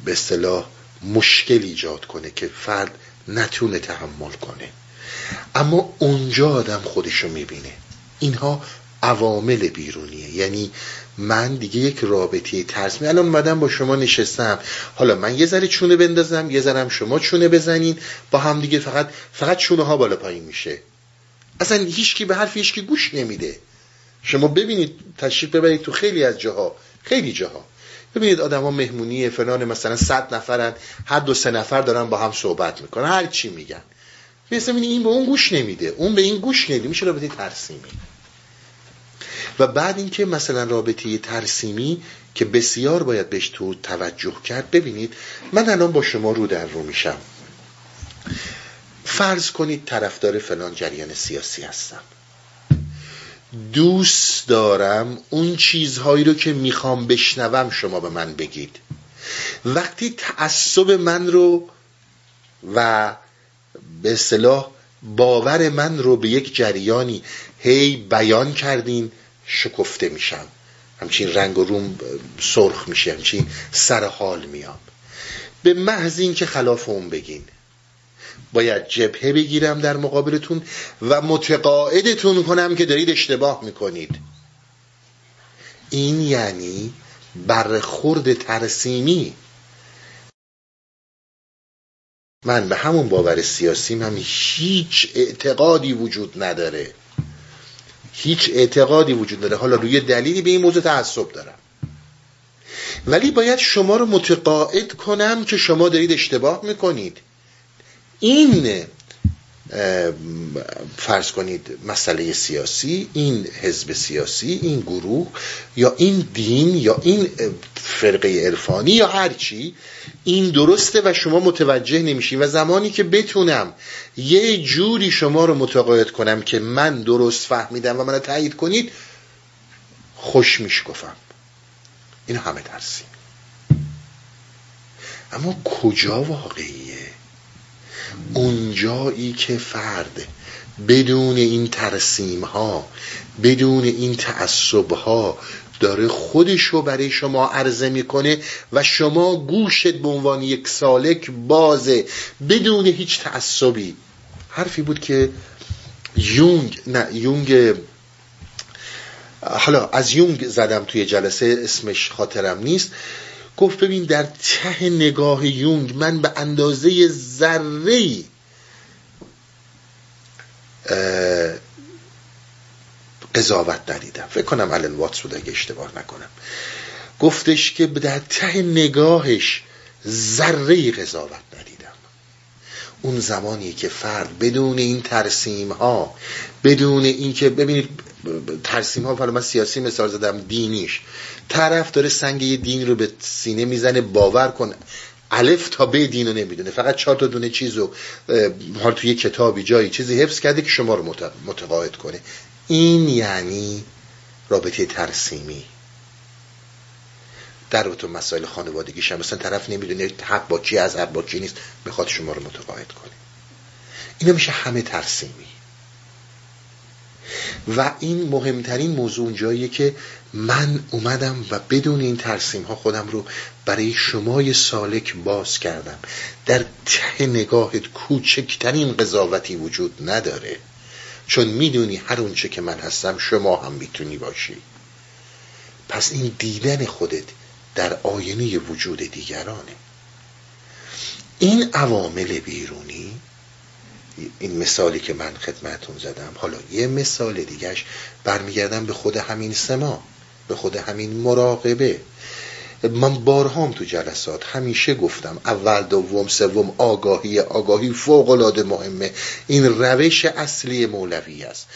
به اصطلاح مشکل ایجاد کنه که فرد نتونه تحمل کنه. اما اونجا آدم خودشو می‌بینه. اینها عوامل بیرونیه. یعنی من دیگه یک رابطه ترسمی الان اومدم با شما نشستم. حالا من یه ذره چونه بندازم یه ذره شما چونه بزنین. با هم دیگه فقط فقط چونه ها بالا پایین میشه. اصلا هیچکی به حرف هیچکی گوش نمیده. شما ببینید تشریف ببرید تو خیلی از جاها. خیلی جاها. ببینید آدما مهمونی فلان مثلا صد نفرن هر دو سه نفر دارن با هم صحبت می‌کنن هر چی میگن. مثلا این به اون گوش نمیده اون به این گوش نمیده میشه رابطه ترسیمی. و بعد اینکه مثلا رابطه ترسیمی که بسیار باید بهش تو توجه کرد ببینید من الان با شما رو در رو میشم. فرض کنید طرفدار فلان جریان سیاسی هستم. دوست دارم اون چیزهایی رو که می‌خوام بشنوم شما به من بگید. وقتی تعصب من رو و به اصطلاح باور من رو به یک جریانی هی بیان کردین شکفته میشم. همچین رنگ و روم سرخ میشه همچین سر حال میام. به محض اینکه خلاف اون بگین. باید جبهه بگیرم در مقابلتون و متقاعدتون کنم که دارید اشتباه می‌کنید. این یعنی برخورد ترسیمی. من به همون باور سیاسی هم هیچ اعتقادی وجود نداره. هیچ اعتقادی وجود نداره. حالا روی دلیلی به این موضوع تعصب دارم. ولی باید شما رو متقاعد کنم که شما دارید اشتباه می‌کنید. این فرض کنید مسئله سیاسی این حزب سیاسی این گروه یا این دین یا این فرقه عرفانی یا هر چی این درسته و شما متوجه نمیشین. و زمانی که بتونم یه جوری شما رو متقاعد کنم که من درست فهمیدم و منو تایید کنید خوش میشکفم این همه ترسیم. اما کجا واقعیه؟ اونجایی که فرد بدون این ترسیم ها بدون این تعصب ها داره خودش رو برای شما عرضه می‌کنه و شما گوشت به عنوان یک سالک بازه بدون هیچ تعصبی. حرفی بود که یونگ نه یونگ حالا از یونگ زدم توی جلسه اسمش خاطرم نیست. گفت ببین در ته نگاه یونگ من به اندازه ذره قضاوت ندیدم. فکر کنم الان واتس بود اگه اشتباه نکنم. گفتش که در ته نگاهش ذره قضاوت ندیدم. اون زمانی که فرد بدون این ترسیم ها بدون اینکه ببینید ترسیم ها من سیاسی مثال زدم دینیش. طرف داره سنگ دین رو به سینه می‌زنه باور کن. الف تا به دین رو نمی‌دونه. فقط چهار تا دونه چیز رو حال توی کتابی جایی چیزی حفظ کرده که شما رو متقاعد کنه. این یعنی رابطه ترسیمی. در تو مسائل خانوادگی هم. مثلا طرف نمی‌دونه حق با کی از حق با کی نیست. می‌خواد شما رو متقاعد کنه. اینا میشه همه ترسیمی. و این مهمترین موضوع اونجاییه که من اومدم و بدون این ترسیم ها خودم رو برای شمای سالک باز کردم. در ته نگاهت کوچکترین قضاوتی وجود نداره. چون می‌دونی هر اونچه که من هستم شما هم می‌تونی باشی. پس این دیدن خودت در آینه وجود دیگرانه. این عوامل بیرونی این مثالی که من خدمتون زدم. حالا یه مثال دیگهش برمیگردم به خود همین سما به خود همین مراقبه. من بارهام تو جلسات همیشه گفتم اول دوم سوم آگاهی آگاهی فوق العاده مهمه. این روش اصلی مولوی است.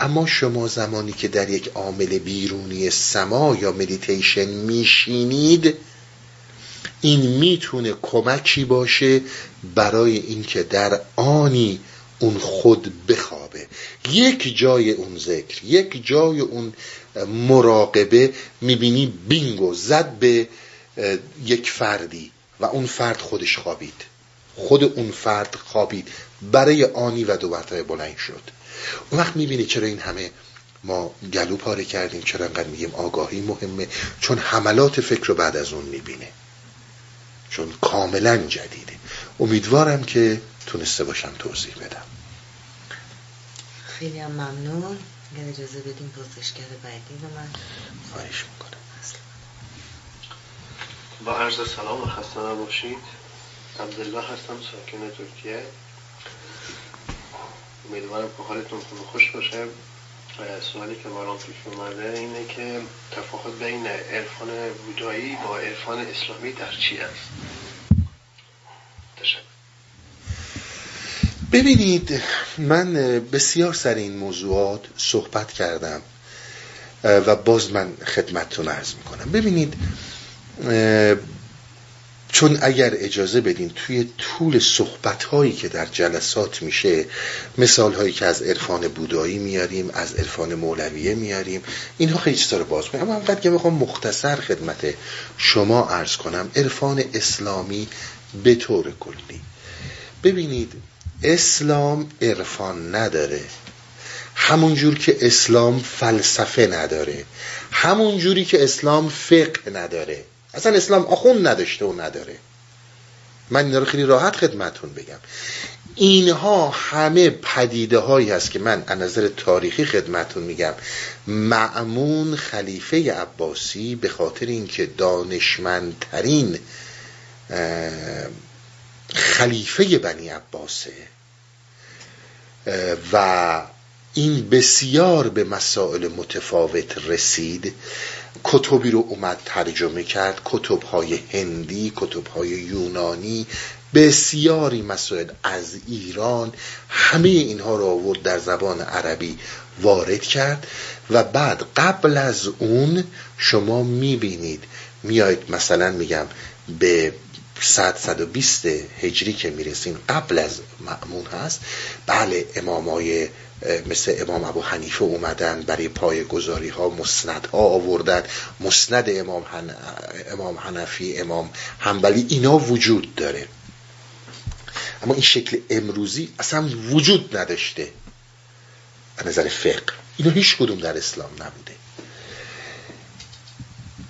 اما شما زمانی که در یک عامل بیرونی سما یا مدیتیشن میشینید این می‌تونه کمکی باشه برای اینکه در آنی اون خود بخوابه. یک جای اون ذکر یک جای اون مراقبه می‌بینی بینگو زد به یک فردی و اون فرد خودش خوابید. خود اون فرد خوابید. برای آنی و دو مرتبه بلند شد. اون وقت می‌بینی چرا این همه ما گلو پاره کردیم چرا انقدر میگیم آگاهی مهمه؟ چون حملات فکر رو بعد از اون می‌بینه. چون کاملا جدیده. امیدوارم که تونسته باشم توضیح بدم. خیلی هم ممنون. اگر اجازه بدیم پرسشگر بعدی رو من. خواهش می‌کنم. با عرض سلام و خسته نباشید. عبدالله هستم ساکن ترکیه. امیدوارم که حالتون خوش باشه. سوالی که برام پیش اومده اینه که تفاوت بین عرفان بودایی با عرفان اسلامی در چی است؟ ببینید من بسیار سر این موضوعات صحبت کردم و باز من خدمتتون عرض می‌کنم. ببینید چون اگر اجازه بدین توی طول صحبت هایی که در جلسات میشه مثال هایی که از عرفان بودایی میاریم از عرفان مولویه میاریم اینها خیلی چیزا رو باز کنیم اما انقدر که می‌خوام مختصر خدمت شما عرض کنم عرفان اسلامی به طور کلی. ببینید اسلام عرفان نداره. همون جور که اسلام فلسفه نداره. همون جوری که اسلام فقه نداره. اصلا اسلام آخون نداشته و نداره. من اینا رو خیلی راحت خدمتون بگم. اینها همه پدیده هایی هست که من از نظر تاریخی خدمتون میگم. معمون خلیفه عباسی به خاطر اینکه دانشمندترین خلیفه بنی عباسه و این بسیار به مسائل متفاوت رسید. کتبی رو اومد ترجمه کرد. کتبهای هندی کتبهای یونانی بسیاری مسائل از ایران همه اینها رو آورد در زبان عربی وارد کرد. و بعد قبل از اون شما می‌بینید میاید مثلا میگم به 100 120 هجری که می‌رسیم قبل از معمون هست. بله امامای مثل امام ابو حنیفه اومدن برای پای گذاری ها مسند ها آوردن. مسند امام, هن... امام حنفی امام حنبلی اینا وجود داره. اما این شکل امروزی اصلا وجود نداشته. از نظر فقه. اینا هیچ کدوم در اسلام نبوده.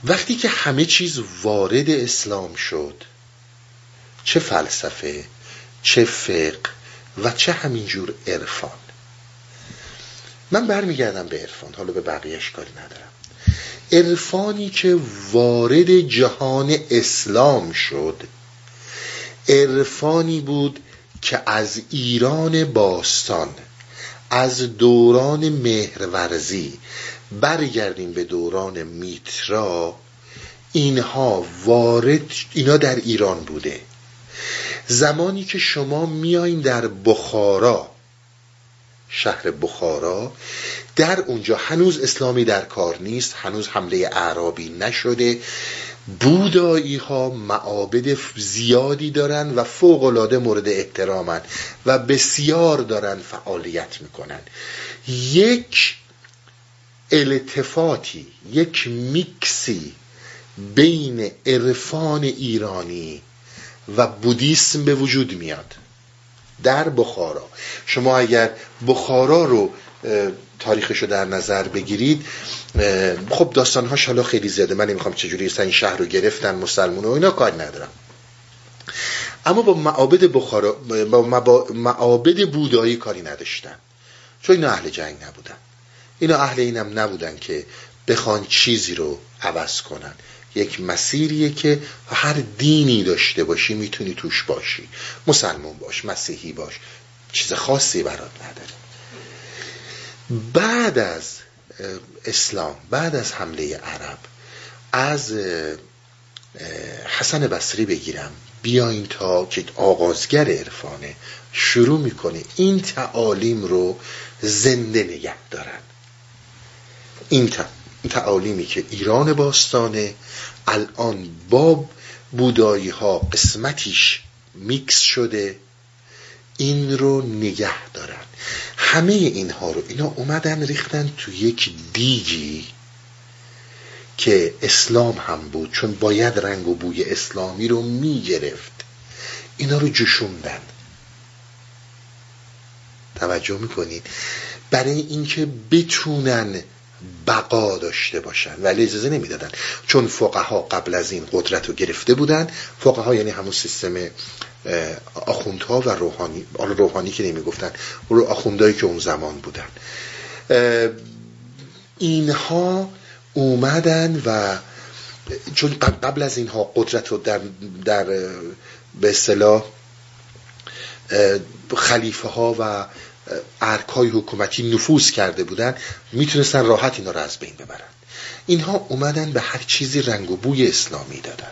وقتی که همه چیز وارد اسلام شد چه فلسفه چه فقه و چه همینجور عرفان. من برمیگردم به عرفان حالا به بقیهش کاری ندارم. عرفانی که وارد جهان اسلام شد عرفانی بود که از ایران باستان از دوران مهرورزی برگردیم به دوران میترا اینها وارد اینا در ایران بوده. زمانی که شما میایین در بخارا شهر بخارا در اونجا هنوز اسلامی در کار نیست هنوز حمله اعرابی نشده بودایی ها معابد زیادی دارن و فوق مورد احترامن و بسیار دارن فعالیت می‌کنن. یک التفاتی یک میکسی بین عرفان ایرانی و بودیسم به وجود میاد. در بخارا. شما اگر بخارا رو تاریخش رو در نظر بگیرید خب داستانهاش حالا خیلی زیاده. من نمی‌خوام چجوری این شهر رو گرفتن مسلمون و اینا کار ندارم. اما با معابد بخارا با معابد بودایی کاری نداشتن. چون اینا اهل جنگ نبودن. اینا اهل اینم نبودن که بخوان چیزی رو عوض کنن. یک مسیریه که هر دینی داشته باشی می‌تونی توش باشی. مسلمون باش مسیحی باش. چیز خاصی برات نداره. بعد از اسلام بعد از حمله عرب از حسن بصری بگیرم بیاین تا که آغازگر عرفانه شروع می‌کنه این تعالیم رو زنده نگه دارن. این تعالیمی که ایران باستانه الان با بودایی ها قسمتیش میکس شده. این رو نگه دارن. همه اینها رو اینا اومدن ریختن تو یک دیگی که اسلام هم بود چون باید رنگ و بوی اسلامی رو می‌گرفت. اینا رو جشوندن. توجه می‌کنید؟ برای اینکه بتونن بقا داشته باشن. ولی اجازه نمی‌دادن. چون فقها قبل از این قدرت رو گرفته بودن فقها یعنی همون سیستم آخوندها و روحانی روحانی که نمی‌گفتن رو آخوندهایی که اون زمان بودن. اینها اومدن و چون قبل از اینها قدرت رو در, در به اصطلاح خلیفه ها و ارکای حکومتی نفوذ کرده بودن می‌تونستن راحت اینا رو از بین ببرن. اینها اومدن به هر چیزی رنگ و بوی اسلامی دادن.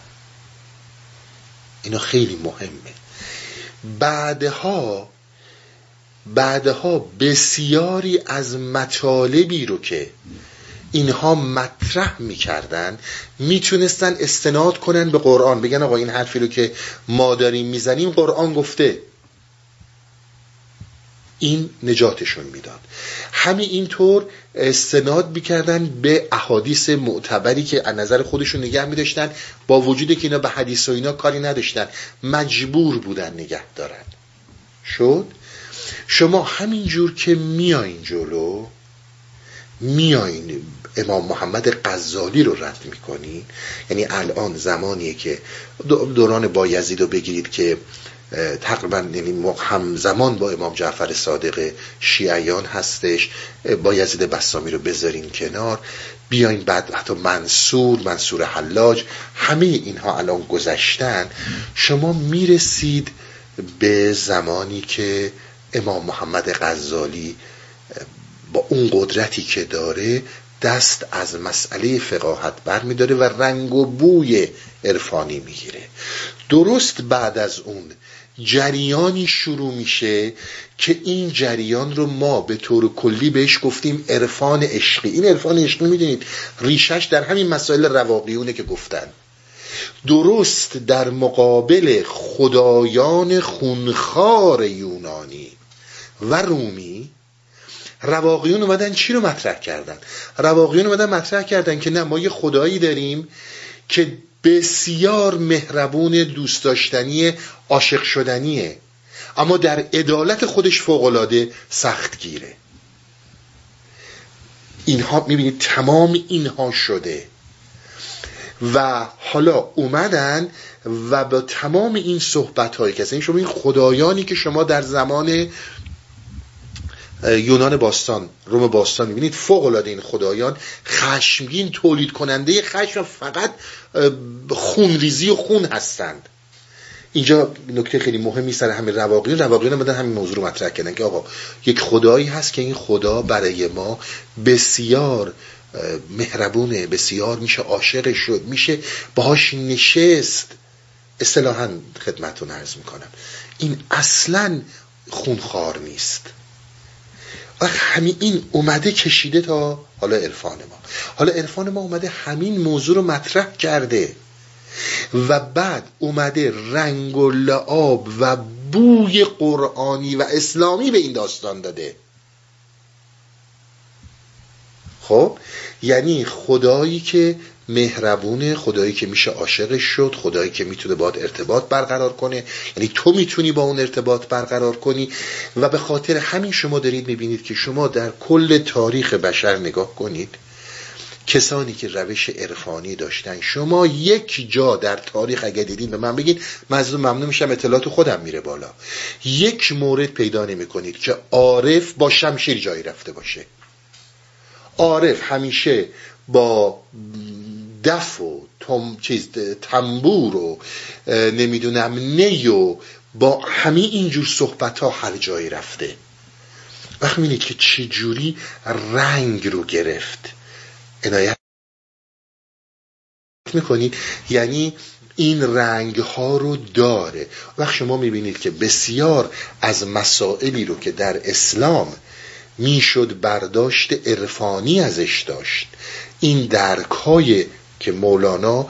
اینا خیلی مهمه. بعدها بعدها بسیاری از مطالبی رو که اینها مطرح می‌کردن می‌تونستن استناد کنن به قرآن. بگن آقا این حرفی رو که ما داریم می‌زنیم قرآن گفته. این نجاتشون می‌داد. همین اینطور استناد می‌کردن به احادیث معتبری که از نظر خودشون نگه میداشتن. با وجود که اینا به حدیث و اینا کاری نداشتن مجبور بودن نگه دارن. شد؟ شما همینجور که میایین جلو میایین امام محمد غزالی رو رد می‌کنین. یعنی الان زمانیه که دوران بایزید رو بگیرید که تقریبا یعنی همزمان با امام جعفر صادق شیعیان هستش. با یزید بسامی رو بذارین کنار. بیاین بعد حتی منصور منصور حلاج همه اینها الان گذشتن. شما می‌رسید به زمانی که امام محمد غزالی با اون قدرتی که داره دست از مسئله فقاهت بر میداره و رنگ و بوی عرفانی می‌گیره. درست بعد از اون جریانی شروع میشه که این جریان رو ما به طور کلی بهش گفتیم عرفان عشقی. این عرفان عشقی می‌دونید ریشش در همین مسائل رواقیونه که گفتن. درست در مقابل خدایان خونخار یونانی و رومی رواقیون اومدن چی رو مطرح کردن؟ رواقیون اومدن مطرح کردن که نه ما یه خدایی داریم که بسیار مهربون دوست داشتنی عاشق شدنیه. اما در عدالت خودش فوقالعاده سخت گیره اینها می‌بینید تمام اینها شده. و حالا اومدن و با تمام این صحبت هایی که شما این خدایانی که شما در زمان یونان باستان روم باستان. می‌بینید فوق العاده این خدایان خشمگین تولید کننده خشم فقط خونریزی و خون هستند. اینجا نکته خیلی مهمی سر همین رواقیون. رواقیون بدن همین موضوع رو مطرح کردن که آقا یک خدایی هست که این خدا برای ما بسیار مهربونه بسیار میشه عاشق شد میشه باهاش نشست. اصطلاحا خدمتون عرض می‌کنم. این اصلا خونخوار نیست. و همین این اومده کشیده تا حالا عرفان ما. حالا عرفان ما اومده همین موضوع رو مطرح کرده. و بعد اومده رنگ و لعاب و بوی قرآنی و اسلامی به این داستان داده. خب؟ یعنی خدایی که مهربونه خدایی که میشه عاشقش شد خدایی که می‌تونه باید ارتباط برقرار کنه. یعنی تو می‌تونی با اون ارتباط برقرار کنی. و به خاطر همین شما دارید می‌بینید که شما در کل تاریخ بشر نگاه کنید. کسانی که روش عرفانی داشتن. شما یک جا در تاریخ اگه دیدین به من بگید من ممنون میشم اطلاعات خودم میره بالا. یک مورد پیدا نمی کنید که عارف با شمشیر جایی رفته باشه. عارف همیشه با دف و تم چیز تنبور و نمی‌دونم نی و با همه اینجور صحبت ها هر جایی رفته. وقت می‌بینید که چجوری رنگ رو گرفت. عنایت می‌کنید یعنی این رنگ ها رو داره. وقت شما می‌بینید که بسیار از مسائلی رو که در اسلام می‌شد برداشت عرفانی ازش داشت. این درک های که مولانا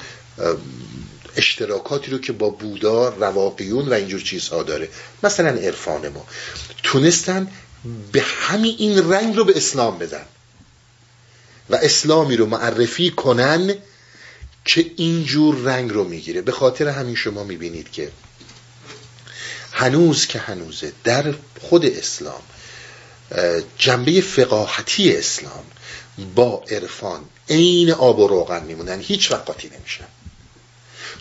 اشتراکاتی رو که با بودا رواقیون و اینجور چیزها داره. مثلا عرفان ما. تونستن به همین این رنگ رو به اسلام بدن. و اسلامی رو معرفی کنن که اینجور رنگ رو می‌گیره. به خاطر همین شما می‌بینید که هنوز که هنوزه در خود اسلام جنبه فقاهتی اسلام با عرفان عین آب و روغن میمونن. هیچ وقت قاطی نمیشن.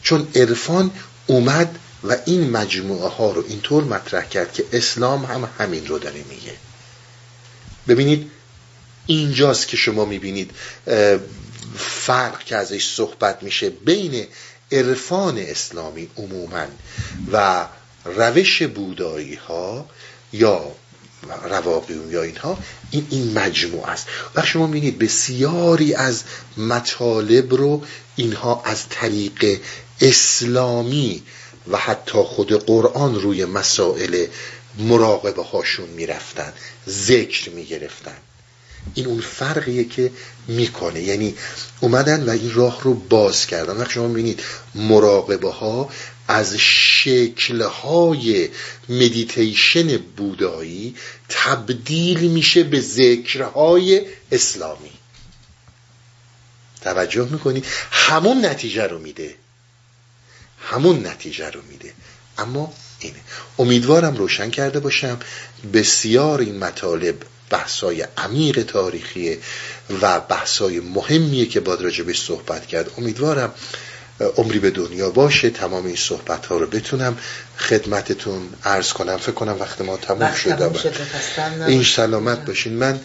چون عرفان اومد و این مجموعه ها رو اینطور مطرح کرد که اسلام هم همین رو داره میگه. ببینید اینجاست که شما می‌بینید فرق که ازش صحبت میشه بین عرفان اسلامی عموما و روش بودایی ها یا رواقیون یا اینها این این مجموع است. و شما می‌بینید بسیاری از مطالب رو اینها از طریق اسلامی و حتی خود قرآن روی مسائل مراقبه هاشون می‌رفتن ذکر می‌گرفتن. این اون فرقیه که می‌کنه. یعنی اومدن و این راه رو باز کردن. وقتی شما ببینید مراقبه ها از شکلهای مدیتیشن بودایی تبدیل میشه به ذکرهای اسلامی. توجه می‌کنید همون نتیجه رو میده. همون نتیجه رو میده. اما اینه. امیدوارم روشن کرده باشم. بسیار این مطالب بحثای عمیق تاریخی و بحثای مهمیه که باید راجبش صحبت کرد. امیدوارم عمری به دنیا باشه تمام این صحبت ها رو بتونم خدمتتون عرض کنم. فکر کنم وقت ما تموم شده این سلامت باشین. من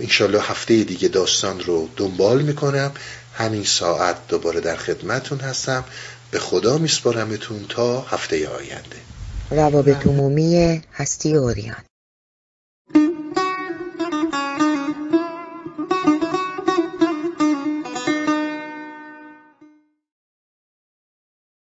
انشالله هفته دیگه داستان رو دنبال می‌کنم. همین ساعت دوباره در خدمتون هستم. به خدا میسپارمتون تا هفته آینده. روابط عمومی هستی اوریان.